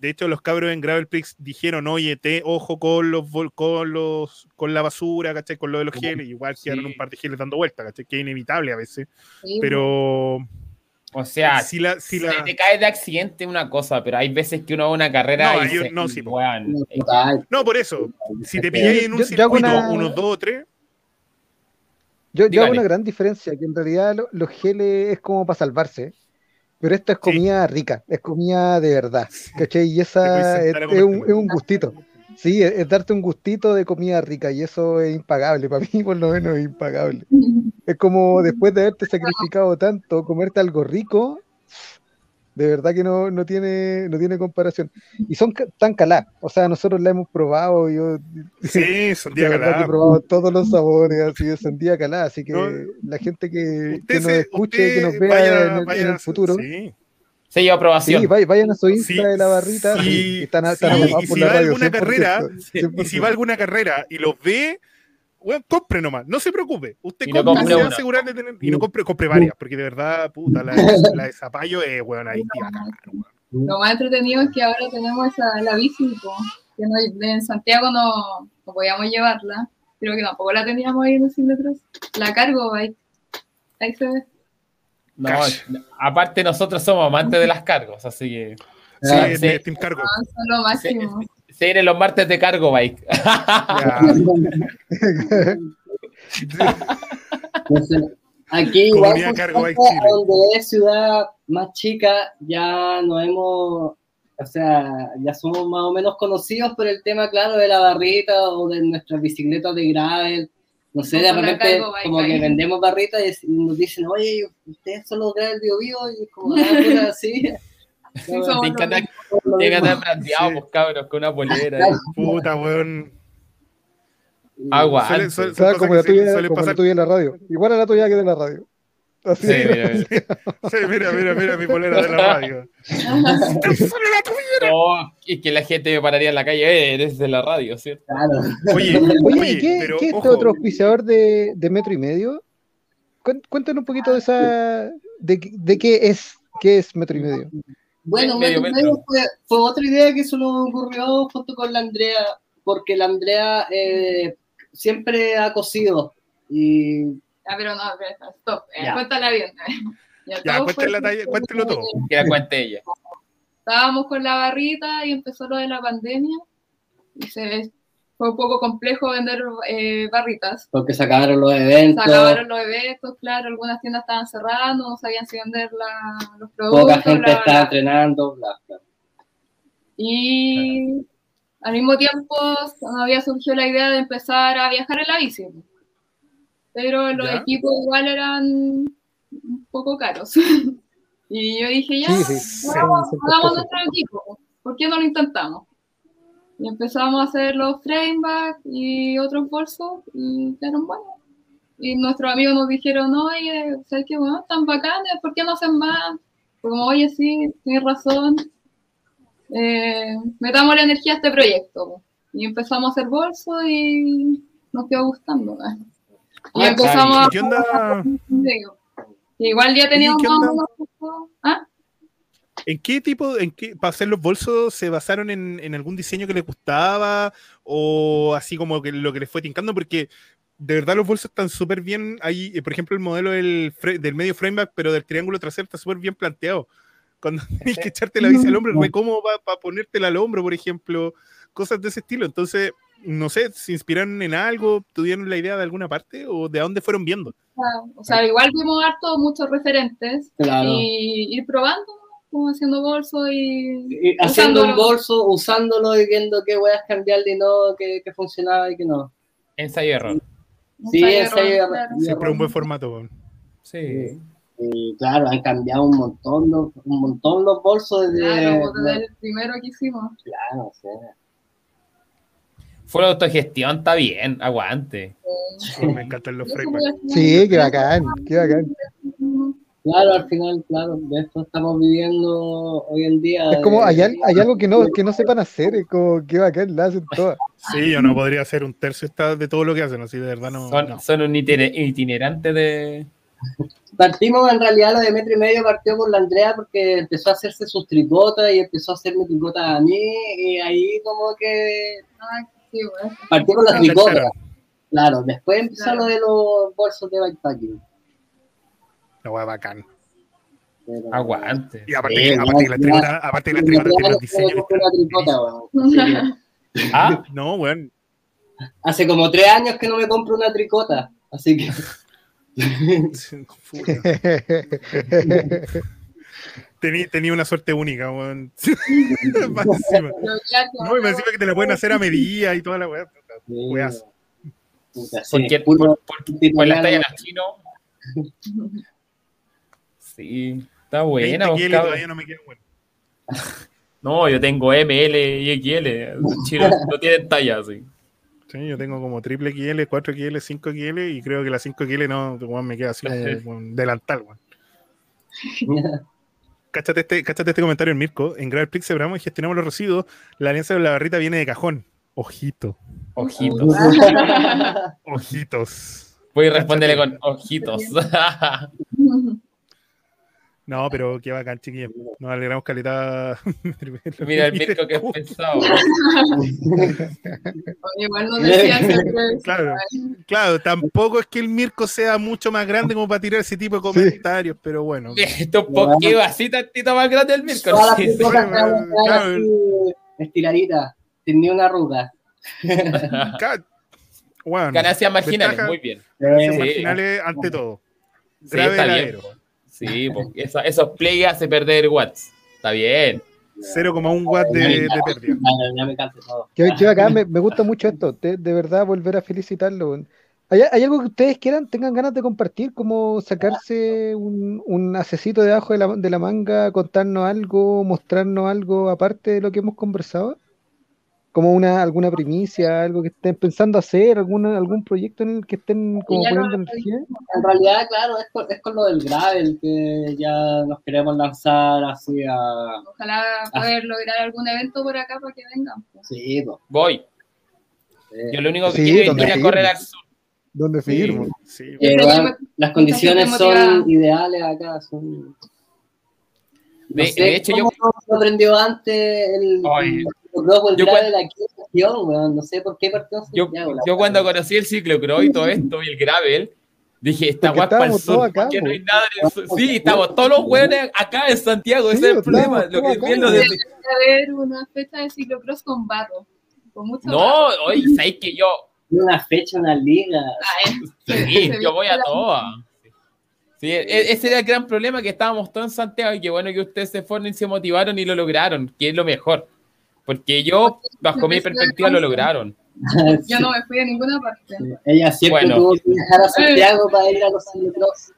De hecho, los cabros en Gravel Prix dijeron, oye, te, ojo con los, con los con la basura, ¿cachai? Con lo de los geles. Igual quedaron un par de geles dando vueltas, ¿cachai? Que es inevitable a veces. Pero. O sea, si, la, si, te cae de accidente una cosa, pero hay veces que uno va a una carrera no, y no, sí, no, por eso. Si te pilláis en un circuito, unos dos o tres, yo, yo hago una gran diferencia, que en realidad los geles es como para salvarse, pero esto es comida rica, es comida de verdad, ¿cachai? Y esa es, un, gustito. Sí, es, darte un gustito de comida rica y eso es impagable, para mí por lo menos es impagable. Es como después de haberte sacrificado tanto, comerte algo rico de verdad que no, no, tiene, no tiene comparación. Y son tan calá, o sea, nosotros la hemos probado, yo sí, son día calá. he probado todos los sabores, así son día calá, así que la gente que, que nos escuche, que nos vea en, el, futuro. Sí. Sello aprobación. Sí, vayan a su Insta de la barrita. y están, están y si va alguna carrera, y si va alguna carrera y los ve, bueno, compre nomás, no se preocupe. Usted compre, se asegurar de tener. Y no compre, compre varias, porque de verdad, puta, la, la de Zapallo es, weón, ahí Lo más entretenido es que ahora tenemos esa, la bici, que no, en Santiago no, no, podíamos llevarla. Creo que tampoco la teníamos ahí en los metros. La cargo, ahí, ahí se ve. No, aparte nosotros somos amantes de las cargos, así que. Sí, ah, sí. Team Cargo. Ah, son lo máximo. Se vienen los martes de cargo bike. aquí igual donde es ciudad más chica ya no hemos o sea ya somos más o menos conocidos por el tema claro de la barrita o de nuestras bicicletas de gravel. No sé, de repente como que vendemos barritas y nos dicen, oye, ustedes son los gravel bio bio y como ah, así. Tienen que andar brandeados, cabros, con una polera. Puta, weón. Agua. Suele, como la tuya, como la tuya en la radio. Igual a la tuya que de la radio. Así. Sí, mira, mira. sí, mira, mira, mira mi polera de la radio. no, es que la gente me pararía en la calle, eh, eres de la radio, ¿cierto? Claro. Oye, oye, ¿qué, pero, ¿qué es este otro auspiciador de, de, metro y medio? Cuéntanos un poquito de esa, de, de qué es, qué es metro y medio. Bueno, fue, fue, otra idea que se nos ocurrió junto con la Andrea, porque la Andrea eh, siempre ha cosido. Y... Ah, pero no, stop, eh, cuéntala bien. Ya, ya cuéntelo todo. Que la cuente ella. Estábamos con la barrita y empezó lo de la pandemia y se fue un poco complejo vender eh, barritas. Porque se acabaron los eventos. Se acabaron los eventos, claro, algunas tiendas estaban cerradas, no sabían si vender los productos. Poca gente estaba entrenando, bla, bla. Y al mismo tiempo había surgido la idea de empezar a viajar en la bici. Pero los equipos igual eran un poco caros. y yo dije, ya, hagamos nuestro equipo, ¿por qué no lo intentamos? Y empezamos a hacer los frameback y otros bolsos y quedaron buenos. Y nuestros amigos nos dijeron, oye, ¿sabes qué bueno? Están bacanes, ¿por qué no hacen más? como, oye, sí, tienes razón. Eh, metamos la energía a este proyecto. Y empezamos a hacer bolsos y nos quedó gustando. Y empezamos. ¿Qué onda? Igual ya teníamos ¿Ah? ¿En qué tipo, en qué, para hacer los bolsos, se basaron en, algún diseño que les gustaba o así como que lo que les fue tincando? Porque de verdad los bolsos están súper bien. Ahí, eh, por ejemplo, el modelo del, del medio frameback, pero del triángulo trasero está súper bien planteado. Cuando tienes que echarte la bici al hombro, ¿cómo va para ponértela al hombro, por ejemplo? Cosas de ese estilo. Entonces, no sé, ¿se inspiraron en algo? ¿Tuvieron la idea de alguna parte o de dónde fueron viendo? o sea, igual vimos harto muchos referentes y ir probando como haciendo bolso y, haciendo un bolso, usándolo y viendo qué a cambiarle y no, qué, funcionaba y qué no. Ensayo error. Sí, ensayo error. Siempre un buen formato. Sí. Y claro, han cambiado un montón, un montón los bolsos desde, claro, desde el primero que hicimos. Claro, sí. Fue la autogestión, está bien, aguante. me encantan los frameworks. Sí, qué bacán, qué bacán. Claro, al final, claro, de esto estamos viviendo hoy en día. Es como, hay, hay, algo que no, que no sepan hacer, es como que bacán, la hacen todas. Sí, yo no podría hacer un tercio de todo lo que hacen, así de verdad no. Son, son un itinerante de. Partimos en realidad lo de metro y medio partió por la Andrea porque empezó a hacerse sus tricotas y empezó a hacerme tricotas a mí y ahí como que partió con las tricotas. Claro, después empezó lo de los bolsos de bikepacking. La hueá bacán. Aguante. Y aparte, sí, aparte, no, la tricota, aparte la tiene los diseños. Ah, no, bueno. Hace como tres años que no me compro una tricota, así que. tenía, tenía una suerte única, weón. más encima. No, y me encima que te la pueden hacer a medida y toda la weá. Weas. Porque, por, por, por, la talla chino. Sí, está buena. todavía no me queda bueno. No, yo tengo ML y XL. Chino no tienen talla, sí. Sí, yo tengo como triple XL, 4 XL, 5 XL y creo que la 5 XL no, me queda así como un delantal, weón. cáchate, este, cáchate este comentario en Mirko. En Gravel Prix separamos y gestionamos los residuos. La alianza de la barrita viene de cajón. Ojito. Ojitos. Ojitos. Voy a responderle con ojitos. No, pero qué bacán, chiquillos. Nos alegramos calidad. Mira el Mirko que es pensado. Igual no decía claro, claro, tampoco es que el Mirko sea mucho más grande como para tirar ese tipo de comentarios, sí. pero bueno. Esto es poquito así tantito más grande el Mirko. Todas las sí, claro. estiradita, sin ni una arruga. bueno, Ganancias marginales, muy bien. Ganancias sí. marginales ante todo. Grave sí, porque eso, esos play hace perder watts. Está bien. 0,1 watts de, de pérdida. Yo, yo acá me, me, gusta mucho esto, de, de, verdad volver a felicitarlo. ¿Hay, ¿Hay, algo que ustedes quieran, tengan ganas de compartir, como sacarse un, un asecito debajo de la, de la manga, contarnos algo, mostrarnos algo aparte de lo que hemos conversado? Como una alguna primicia, algo que estén pensando hacer, alguna, algún proyecto en el que estén como poniendo energía. En realidad, claro, es con, es con, lo del Gravel que ya nos queremos lanzar así a... Ojalá poder lograr algún evento por acá para que vengan. Pues. Sí, pues. Voy. Sí. Yo lo único que sí, quiero es ir a correr al sur. ¿Dónde firmo? Sí. Eh, bueno, las condiciones son ideales acá, son... No de, sé, de, hecho, yo aprendió antes el, El yo cuando, la quinta, no sé por qué partió Yo, yo cuando conocí el ciclocross y todo esto y el gravel, dije, está guapa para el sur, acá, no hay nada en el sur. Sí, estamos todos los hueones acá en Santiago, ese es el problema. Lo que lo de... haber una fecha de ciclocross con barro. Con mucho no, barro. oye, ¿sabes que yo? Una fecha, una liga. Ah, sí, yo voy a todas. Sí, e-, ese era el gran problema, que estábamos todos en Santiago y que bueno que ustedes se fueron y se motivaron y lo lograron, que es lo mejor. Porque yo, bajo mi perspectiva, lo lograron. Yo no me fui a ninguna parte. Ella siempre bueno. tuvo que viajar a Santiago para ir a los ciclocross.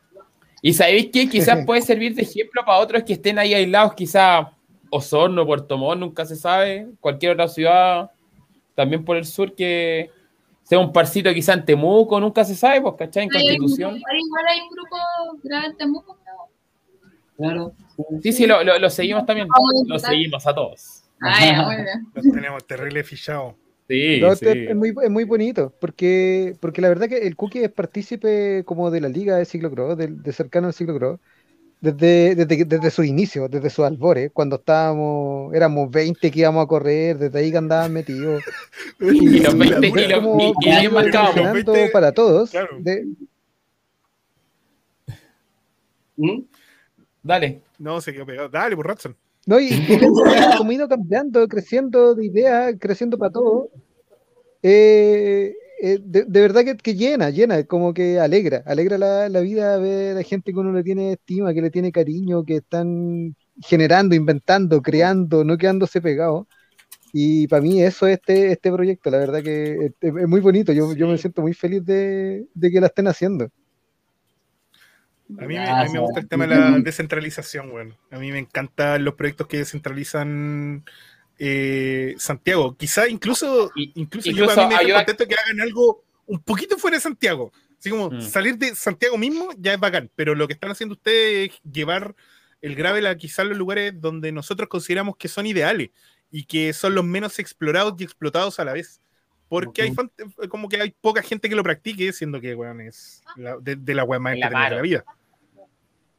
Y sabéis que quizás puede servir de ejemplo para otros que estén ahí aislados, quizás Osorno, Puerto Montt, nunca se sabe, cualquier otra ciudad, también por el sur, que sea un parcito quizás en Temuco, nunca se sabe, pues, ¿cachai? En Constitución. Igual hay un grupo grande en Temuco. Claro. Sí, sí, lo, lo, lo seguimos también, lo seguimos a todos. Ah. Los tenemos terrible fichado. Sí, no, sí. Es, muy, es muy bonito, porque, porque la verdad que el Cookie es partícipe como de la liga de ciclocross, de, de cercano al ciclocross, desde, desde, desde su inicio, desde su albores, cuando estábamos, éramos 20 que íbamos a correr, desde ahí que andaban metidos. y, y los 20 y, los, y, y ahí marcábamos. 20, para todos. Claro. De... ¿Mm? Dale. No, se quedó pegado. Dale, por Ratson. No, y, y como ido cambiando, creciendo de ideas, creciendo para todo. Eh, eh, de, de, verdad que, que, llena, llena, como que alegra, alegra la, la, vida ver a gente que uno le tiene estima, que le tiene cariño, que están generando, inventando, creando, no quedándose pegados. Y para mí eso es este, este proyecto, la verdad que es, es muy bonito, yo, yo me siento muy feliz de, de que la estén haciendo. A mí, a mí, me gusta el tema de la descentralización, bueno. A mí me encantan los proyectos que descentralizan eh, Santiago. Quizá incluso, incluso, incluso yo a mí me ayuda... contento que hagan algo un poquito fuera de Santiago. Así como mm. salir de Santiago mismo ya es bacán, pero lo que están haciendo ustedes es llevar el gravel a quizás los lugares donde nosotros consideramos que son ideales y que son los menos explorados y explotados a la vez. Porque hay como que hay poca gente que lo practique, siendo que weón, es de, la weón más de la vida.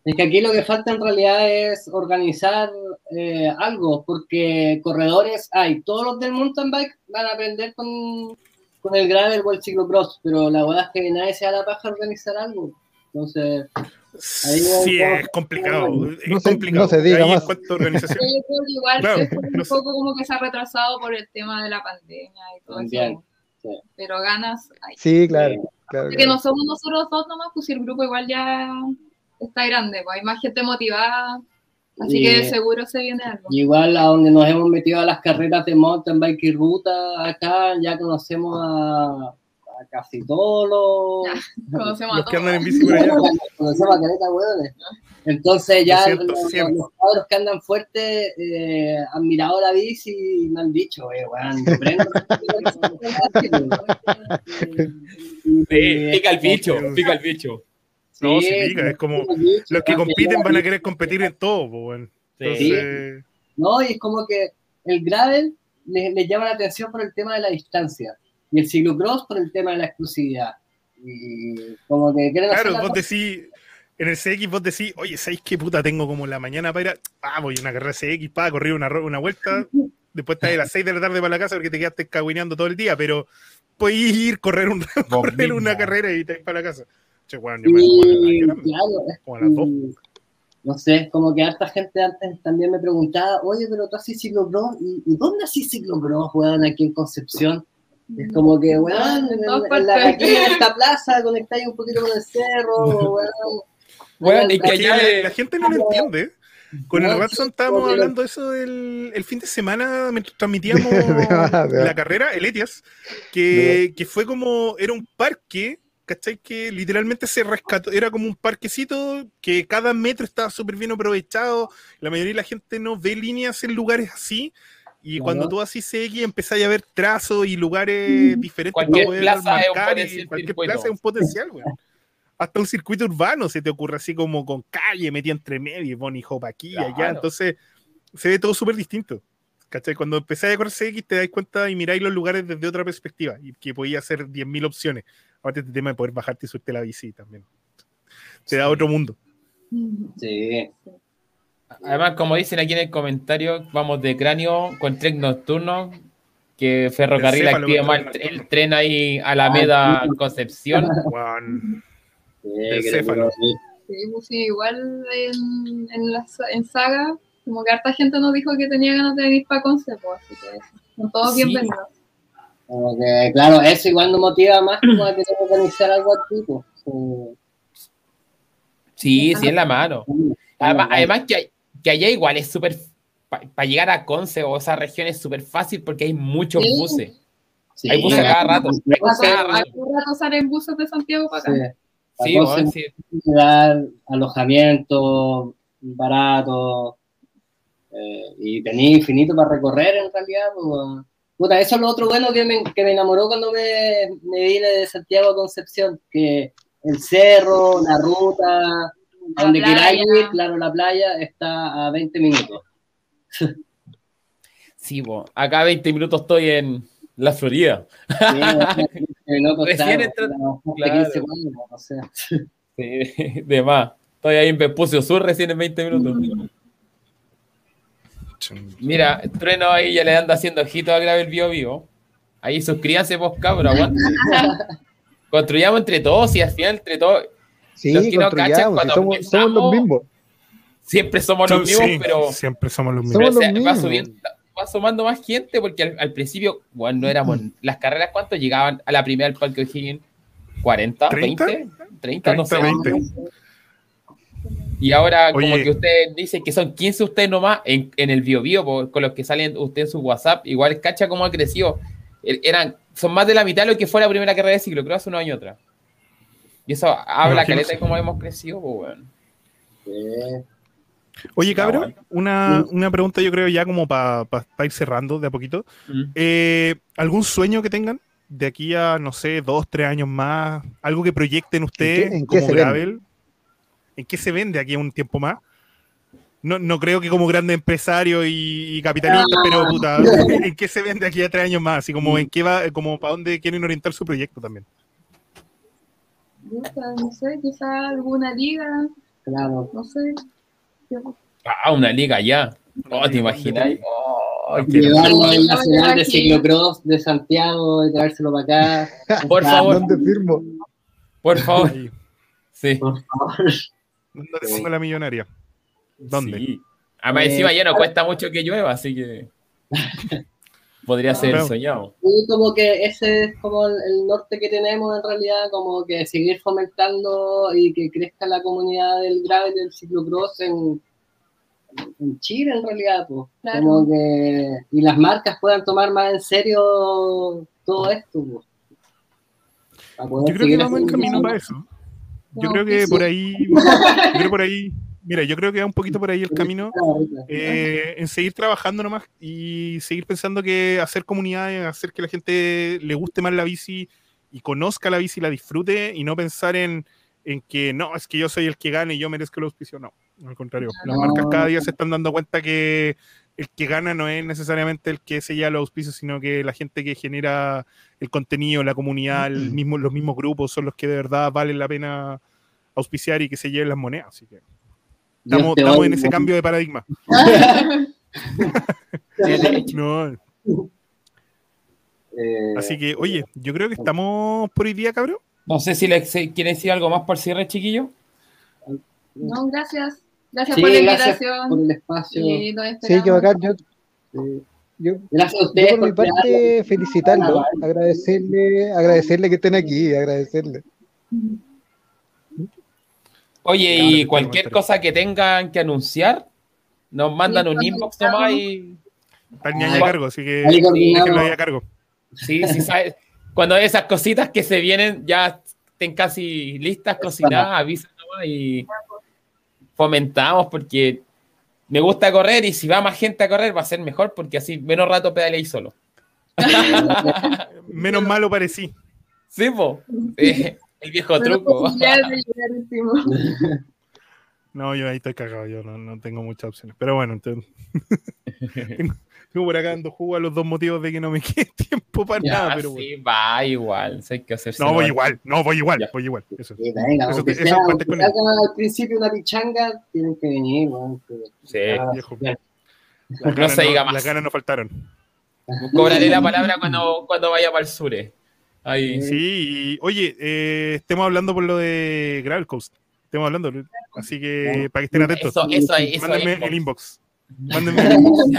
Es que aquí lo que falta en realidad es organizar eh, algo, porque corredores hay. Todos los del mountain bike van a aprender con, con el gravel o el ciclocross, pero la verdad es que nadie se da la paja a organizar algo. Entonces, sí, es complicado. No es complicado. No se diga más. organización. igual es un poco como que se ha retrasado por el tema de la pandemia y todo eso. Pero ganas hay. Sí, claro. claro, Que no somos nosotros dos nomás, pues el grupo igual ya está grande, pues hay más gente motivada. Así que seguro se viene algo. Igual a donde nos hemos metido a las carreras de mountain bike y ruta, acá ya conocemos a casi todos los, Conocemos que andan en bici por allá. Conocemos a caleta, hueones. Entonces ya los, los, que andan fuertes eh, han mirado la bici y me han dicho, eh, weón, pica el bicho, pica el bicho. No, sí, pica, es como los que compiten van a querer competir en todo, pues, Entonces... No, y es como que el gravel les, les llama la atención por el tema de la distancia y el ciclocross por el tema de la exclusividad. Y como que Claro, vos decís, en el CX vos decís, oye, ¿sabéis qué puta tengo como la mañana para ir a... Ah, voy a una carrera CX, para correr una, una vuelta, después estás a las 6 de la tarde para la casa porque te quedaste cagüineando todo el día, pero puedes ir, correr, un, correr una carrera y te vas para la casa. Che, bueno, yo me claro, no sé, como que harta gente antes también me preguntaba, oye, pero tú haces ciclocross, ¿y, ¿y dónde haces ciclocross, weón, aquí en Concepción? Es como que, weón, en, la, aquí en esta plaza conectáis un poquito con el cerro, weón. y que la, gente no lo entiende. Con el Watson estábamos hablando de eso el, el, fin de semana mientras transmitíamos la carrera, el Etias, que, que, fue como, era un parque, ¿cachai? Que literalmente se rescató, era como un parquecito que cada metro estaba súper bien aprovechado, la mayoría de la gente no ve líneas en lugares así, y cuando tú así seguís, empezáis a ver trazos y lugares diferentes cualquier para poder marcar. Y cualquier plaza es un potencial, güey. Hasta un circuito urbano se te ocurre así como con calle metida entre medio, Bonnie Hop aquí y allá. Entonces se ve todo súper distinto. ¿Cachai? Cuando empezáis a correr CX te das cuenta y miráis los lugares desde otra perspectiva y que podía hacer 10.000 opciones. Aparte este tema de poder bajarte y subirte la bici también. Te da otro mundo. Sí. Además, como dicen aquí en el comentario, vamos de cráneo con tren nocturno, que Ferrocarril activa más el, tren ahí a la Alameda Concepción. Sí, pues sí, igual en, en, la, en Saga, como que harta gente nos dijo que tenía ganas de venir para Concepción, pues, así que son todos bienvenidos. Como que, claro, eso igual nos motiva más como a que organizar algo aquí. Pues. Sí, sí, es la mano. Además, además que que allá igual es súper, para llegar a Conce o esa región es súper fácil porque hay muchos buses. hay buses cada rato. Hay cada rato. salen buses de Santiago para acá. Sí, sí, alojamiento barato eh, y tenía infinito para recorrer en realidad. Pues, puta, eso es lo otro bueno que me, que me enamoró cuando me, me vine de Santiago a Concepción, que el cerro, la ruta, donde queráis ir, claro, la playa está a 20 minutos. Sí, bo. acá a 20 minutos estoy en la Florida. Recién Sí, de más. Estoy ahí en Vespucio Sur recién en 20 minutos. Mira, Trueno ahí ya le anda haciendo ojito a Gravel Bio Vivo. Ahí suscríbanse vos, cabrón, aguante. Construyamos entre todos y al final entre todos Sí, los que no cachan, cuando somos, somos, los mismos. Siempre somos los mismos, pero. Siempre somos los mismos. va, subiendo, va sumando más gente porque al, principio, bueno, no éramos. Mm. Las carreras, ¿cuánto llegaban a la primera del Parque O'Higgins? ¿40? ¿20? ¿30? no sé. 20. Y ahora, como que ustedes dicen que son 15 ustedes nomás en, en el bio, bio con los que salen ustedes en su WhatsApp, igual cacha cómo ha crecido. Er, eran, son más de la mitad de lo que fue la primera carrera de ciclo, creo hace un año atrás. Y eso habla, caleta, de cómo hemos crecido, pues, Oye, cabrón, una, una, pregunta yo creo ya como para ir cerrando de a poquito. Mm. Eh, ¿Algún sueño que tengan de aquí a, no sé, dos, tres años más? Algo que proyecten ustedes ¿En como Gravel. ¿En qué se vende aquí un tiempo más? No, no creo que como grande empresario y, capitalista, pero puta, ¿en qué se vende aquí a tres años más? Así como en qué va, como para dónde quieren orientar su proyecto también. No sé, quizá alguna liga. Claro. No sé. Ah, una liga ya. Oh, ¿te imaginas? Oh, Llevarlo al Nacional de Ciclocross de Santiago y traérselo para acá. Por favor. ¿Dónde firmo? Por favor. Sí. Por favor. ¿Dónde te pongo la millonaria? ¿Dónde? Sí. Además, encima ya no cuesta mucho que llueva, así que. Podría ser soñado. Y como que ese es como el, norte que tenemos en realidad, como que seguir fomentando y que crezca la comunidad del gravel y del ciclocross en, en Chile en realidad, pues. Como que, y las marcas puedan tomar más en serio todo esto, pues. Yo creo que vamos en camino para eso. Yo creo que por ahí, yo creo por ahí Mira, yo creo que va un poquito por ahí el camino eh, en seguir trabajando nomás y seguir pensando que hacer comunidades, hacer que la gente le guste más la bici y conozca la bici y la disfrute y no pensar en, en que no, es que yo soy el que gane y yo merezco el auspicio. No, al contrario. Las marcas cada día se están dando cuenta que el que gana no es necesariamente el que se lleva los auspicios, sino que la gente que genera el contenido, la comunidad, el mismo, los mismos grupos son los que de verdad valen la pena auspiciar y que se lleven las monedas. Así que Estamos, en ese cambio de paradigma. Eh, Así que, oye, yo creo que estamos por hoy día, cabrón. No sé si le quieren decir algo más por cierre, chiquillo. No, gracias. Gracias por la invitación. Por el espacio. Sí, qué bacán. Yo, yo, gracias a ustedes. por mi parte, felicitarlo, agradecerle, agradecerle que estén aquí, agradecerle. Oye, y cualquier cosa que tengan que anunciar, nos mandan un inbox nomás y. Está ni a cargo, así que déjenlo ahí a cargo. Sí, sí, sabes. Cuando esas cositas que se vienen ya estén casi listas, cocinadas, avisan nomás y fomentamos porque me gusta correr y si va más gente a correr va a ser mejor porque así menos rato pedaleáis solo. menos malo parecí. Sí, po. El viejo truco. No, yo ahí estoy cagado, yo no, tengo muchas opciones. Pero bueno, entonces. tengo, por acá dando jugo a los dos motivos de que no me quede tiempo para nada. Pero sí, va igual. hay que hacer no, voy igual, no, voy igual, voy igual. Eso, sí, venga, eso, eso, sea, al principio una pichanga, tienen que venir. sí, viejo. Las ganas, no, diga más. las ganas no faltaron. Cobraré la palabra cuando, cuando vaya para el sur. Ahí. Sí, oye, eh, estemos hablando por lo de Gravel Coast. Estemos hablando, así que para que estén atentos. Eso, eso, Mándenme el inbox. Mándenme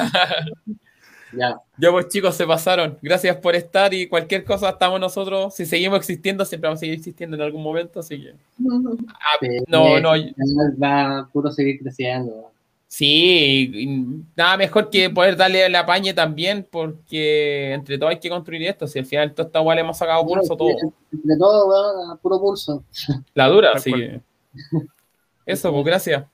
ya. ya, pues chicos, se pasaron. Gracias por estar y cualquier cosa estamos nosotros. Si seguimos existiendo, siempre vamos a seguir existiendo en algún momento, así que. Ah, no, no. Va a puro seguir creciendo. Sí, nada mejor que poder darle el apañe también, porque entre todos hay que construir esto. Si al final todo está igual hemos sacado pulso todo. Entre todo, puro pulso. La dura, sí. Eso, pues gracias.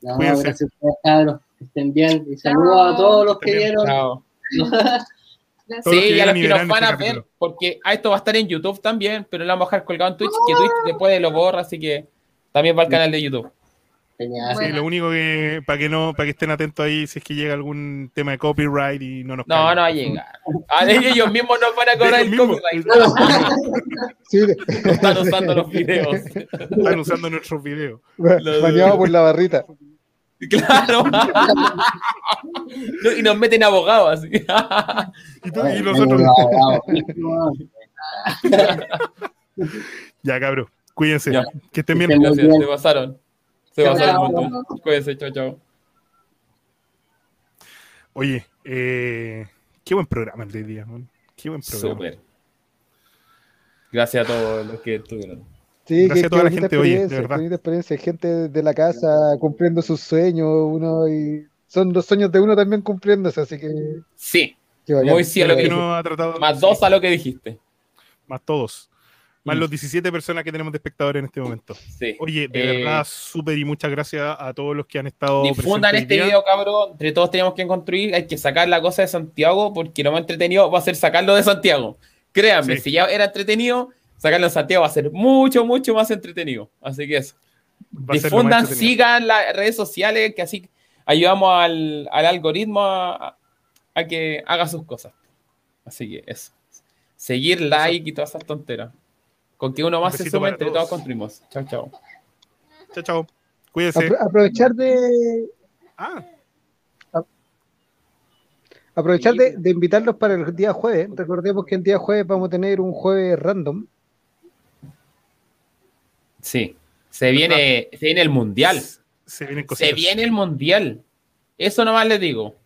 No, gracias a Que estén bien. Y saludos a todos los que vieron. sí, y a los que nos van a ver, porque a esto va a estar en YouTube también, pero lo vamos a dejar colgado en Twitch, que Twitch después lo borra, así que también va al canal de YouTube. Sí, lo único que para que no para que estén atentos ahí si es que llega algún tema de copyright y no nos No, no va a llegar. A ellos mismos nos van a cobrar el copyright. Sí. Están usando los videos. Están usando nuestros videos. Bañados por la barrita. Claro. y nos meten abogados así. y, tú, y nosotros. ya, cabrón. Cuídense. Que estén bien. Gracias, se pasaron. Se a salir un montón. Cuídense, chao, chao. Oye, eh, qué buen programa el de día, man. Qué buen programa. Súper. Gracias a todos los que estuvieron. Sí, Gracias a toda la gente, oye, de verdad. experiencia, gente de la casa cumpliendo sus sueños, uno y son los sueños de uno también cumpliéndose, así que. Sí. Muy sí a lo que, ha tratado Más dos a lo que dijiste. Más todos. Más los 17 personas que tenemos de espectadores en este momento. Sí. Oye, de eh, verdad, súper y muchas gracias a todos los que han estado. Difundan este video, cabrón. Entre todos tenemos que construir. Hay que sacar la cosa de Santiago porque lo más entretenido va a ser sacarlo de Santiago. Créanme, si ya era entretenido, sacarlo en Santiago va a ser mucho, mucho más entretenido. Así que eso. Difundan, sigan las redes sociales, que así ayudamos al, algoritmo a, que haga sus cosas. Así que eso. Seguir, like y todas esas tonteras. Con que uno más se suma, entre todos construimos. Chao, chao. Chao, chao. Cuídense. aprovechar de. Ah. Aprovechar de, de, invitarlos para el día jueves. Recordemos que el día jueves vamos a tener un jueves random. Sí. Se viene, se viene el mundial. Se, viene se viene el mundial. Eso nomás les digo.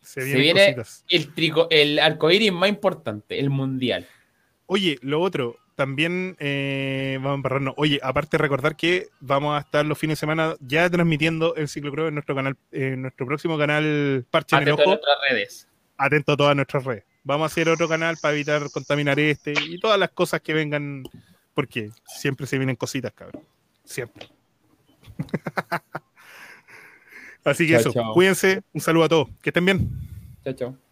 Se, viene el, trico, el arcoíris más importante, el mundial. Oye, lo otro, también eh, vamos a embarrarnos. Oye, aparte de recordar que vamos a estar los fines de semana ya transmitiendo el ciclo creo en nuestro canal, en nuestro próximo canal Parche en el Ojo. A nuestras redes. Atento a todas nuestras redes. Vamos a hacer otro canal para evitar contaminar este y todas las cosas que vengan, porque siempre se vienen cositas, cabrón. Siempre. Así que eso, cuídense, un saludo a todos, que estén bien. Chao, chao.